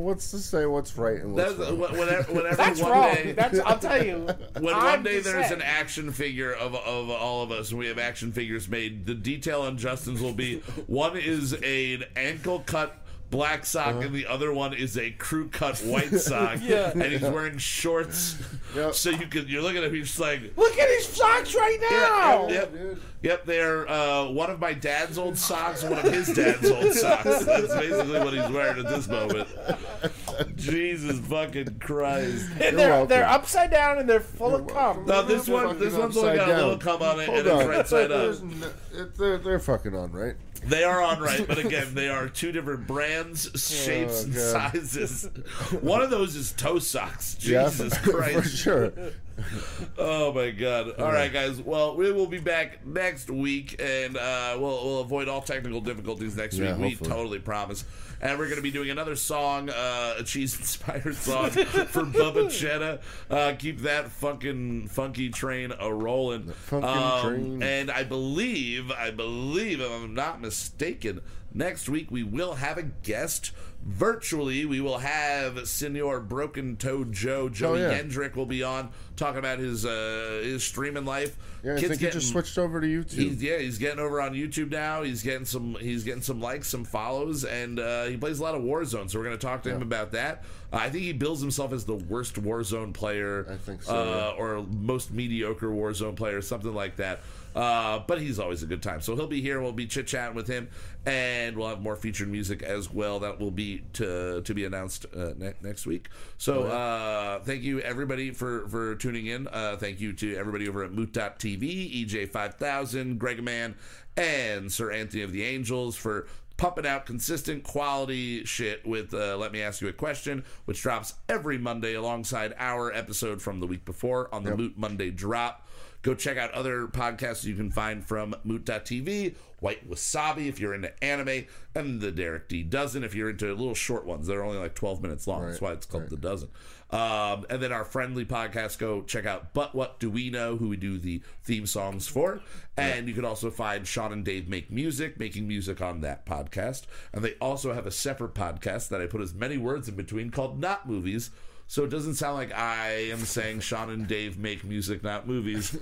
what's to say what's right and what's That's, wrong? whenever, whenever That's one wrong. day, That's I'll tell you. when I'm one day just there's saying. an action figure of, of all of us and we have action figures made, the detail on Justin's will be one is an ankle cut black sock, and the other one is a crew cut white sock. Yeah. and he's wearing shorts. Yep. So you can you're looking at him, he's just like. Look at his socks right now. Yep, yep, yep. Yep, they're uh, one of my dad's old socks, one of his dad's old socks. That's basically what he's wearing at this moment. Jesus fucking Christ! And they're, welcome. they're upside down and they're full of cum. No, this one, this one's only got a little cum on it, Hold and it's on. right side up. There's n- it- They're, they're fucking on, right? They are on right, but again, they are two different brands, shapes, Oh, God. sizes. One of those is toe socks. Yeah, Jesus for, for Christ! sure. Oh my God! All right, guys. Well, we will be back next week, and uh, we'll we'll avoid all technical difficulties next Yeah, week. We totally promise. And we're going to be doing another song, uh, a cheese-inspired song for Bubba Cheddar. Uh, keep that fucking funky train a rolling. train. And I believe, I believe, if I'm not mistaken, next week we will have a guest virtually. We will have Senor Broken Toe Joe. Joey Oh, yeah. Hendrick will be on talking about his uh, his streaming life. Yeah, I Kid's think he just switched over to YouTube. He's, yeah, he's getting over on YouTube now. He's getting some. He's getting some likes, some follows, and uh, he plays a lot of Warzone. So we're going to talk to him about that. Uh, I think he bills himself as the worst Warzone player. I think so, uh, or most mediocre Warzone player, something like that. Uh, but he's always a good time. So he'll be here. We'll be chit chatting with him, and we'll have more featured music as well. That will be to to be announced uh, ne- next week. So uh, thank you everybody for for tuning in. Uh, thank you to everybody over at Moot.tv, EJ5000, Greg Man, and Sir Anthony of the Angels for pumping out consistent quality shit with uh, Let Me Ask You a Question, which drops every Monday alongside our episode from the week before on the Moot Monday drop. Go check out other podcasts you can find from Moot.tv, White Wasabi if you're into anime, and the Derek D Dozen if you're into little short ones. They're only like 12 minutes long. That's why it's called The Dozen. Um, and then our friendly podcast, go check out But What Do We Know, who we do the theme songs for. And you can also find Sean and Dave Make Music, making music on that podcast. And they also have a separate podcast that I put as many words in between called Not Movies. So it doesn't sound like I am saying Sean and Dave make music, not movies.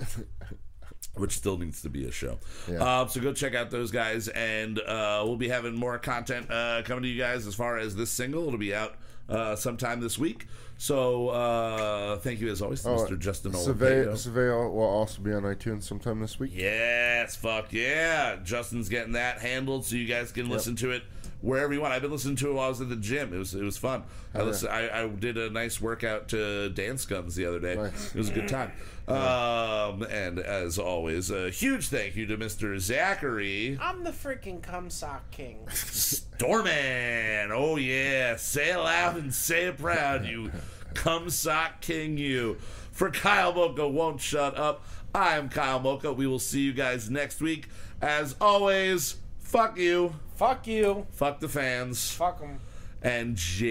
Which still needs to be a show. Uh, so go check out those guys, and uh, we'll be having more content uh, coming to you guys as far as this single. It'll be out uh, sometime this week. So uh, thank you as always, to Mr. Justin Survey, Olapego. Survey will also be on iTunes sometime this week. Yes, fuck yeah. Justin's getting that handled so you guys can listen to it wherever you want. I've been listening to it while I was at the gym. It was it was fun. I, listened, I, I did a nice workout to Dance Guns the other day. Nice. It was a good time. Um, and as always, a huge thank you to Mr. Zachary I'm the freaking cum sock king. Storman. Oh yeah, say it loud and say it proud, you cum sock king, you. For Kyle Mocha won't shut up. I am Kyle Mocha. We will see you guys next week. As always, fuck you, Fuck you. fuck the fans, Fuck them. and Jeff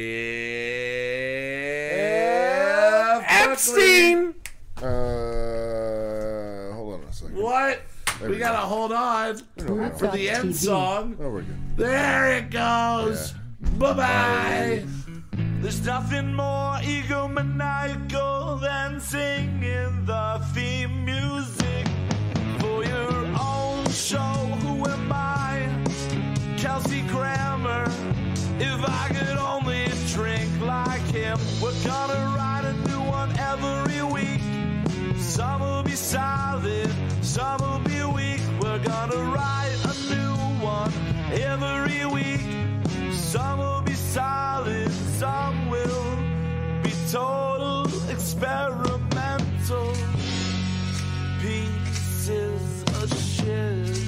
Epstein. Uh, hold on a second. What? There We we gotta hold on for the end song. Oh, we're good. There it goes. Bye bye. There's nothing more egomaniacal than singing the theme music for your own show. Who am I? Kelsey Grammer. If I could only drink like him, we're gonna write a new one every week. Some will be solid, some will be weak. We're gonna write a new one every week. Some will be solid, some will be total experimental pieces of shit.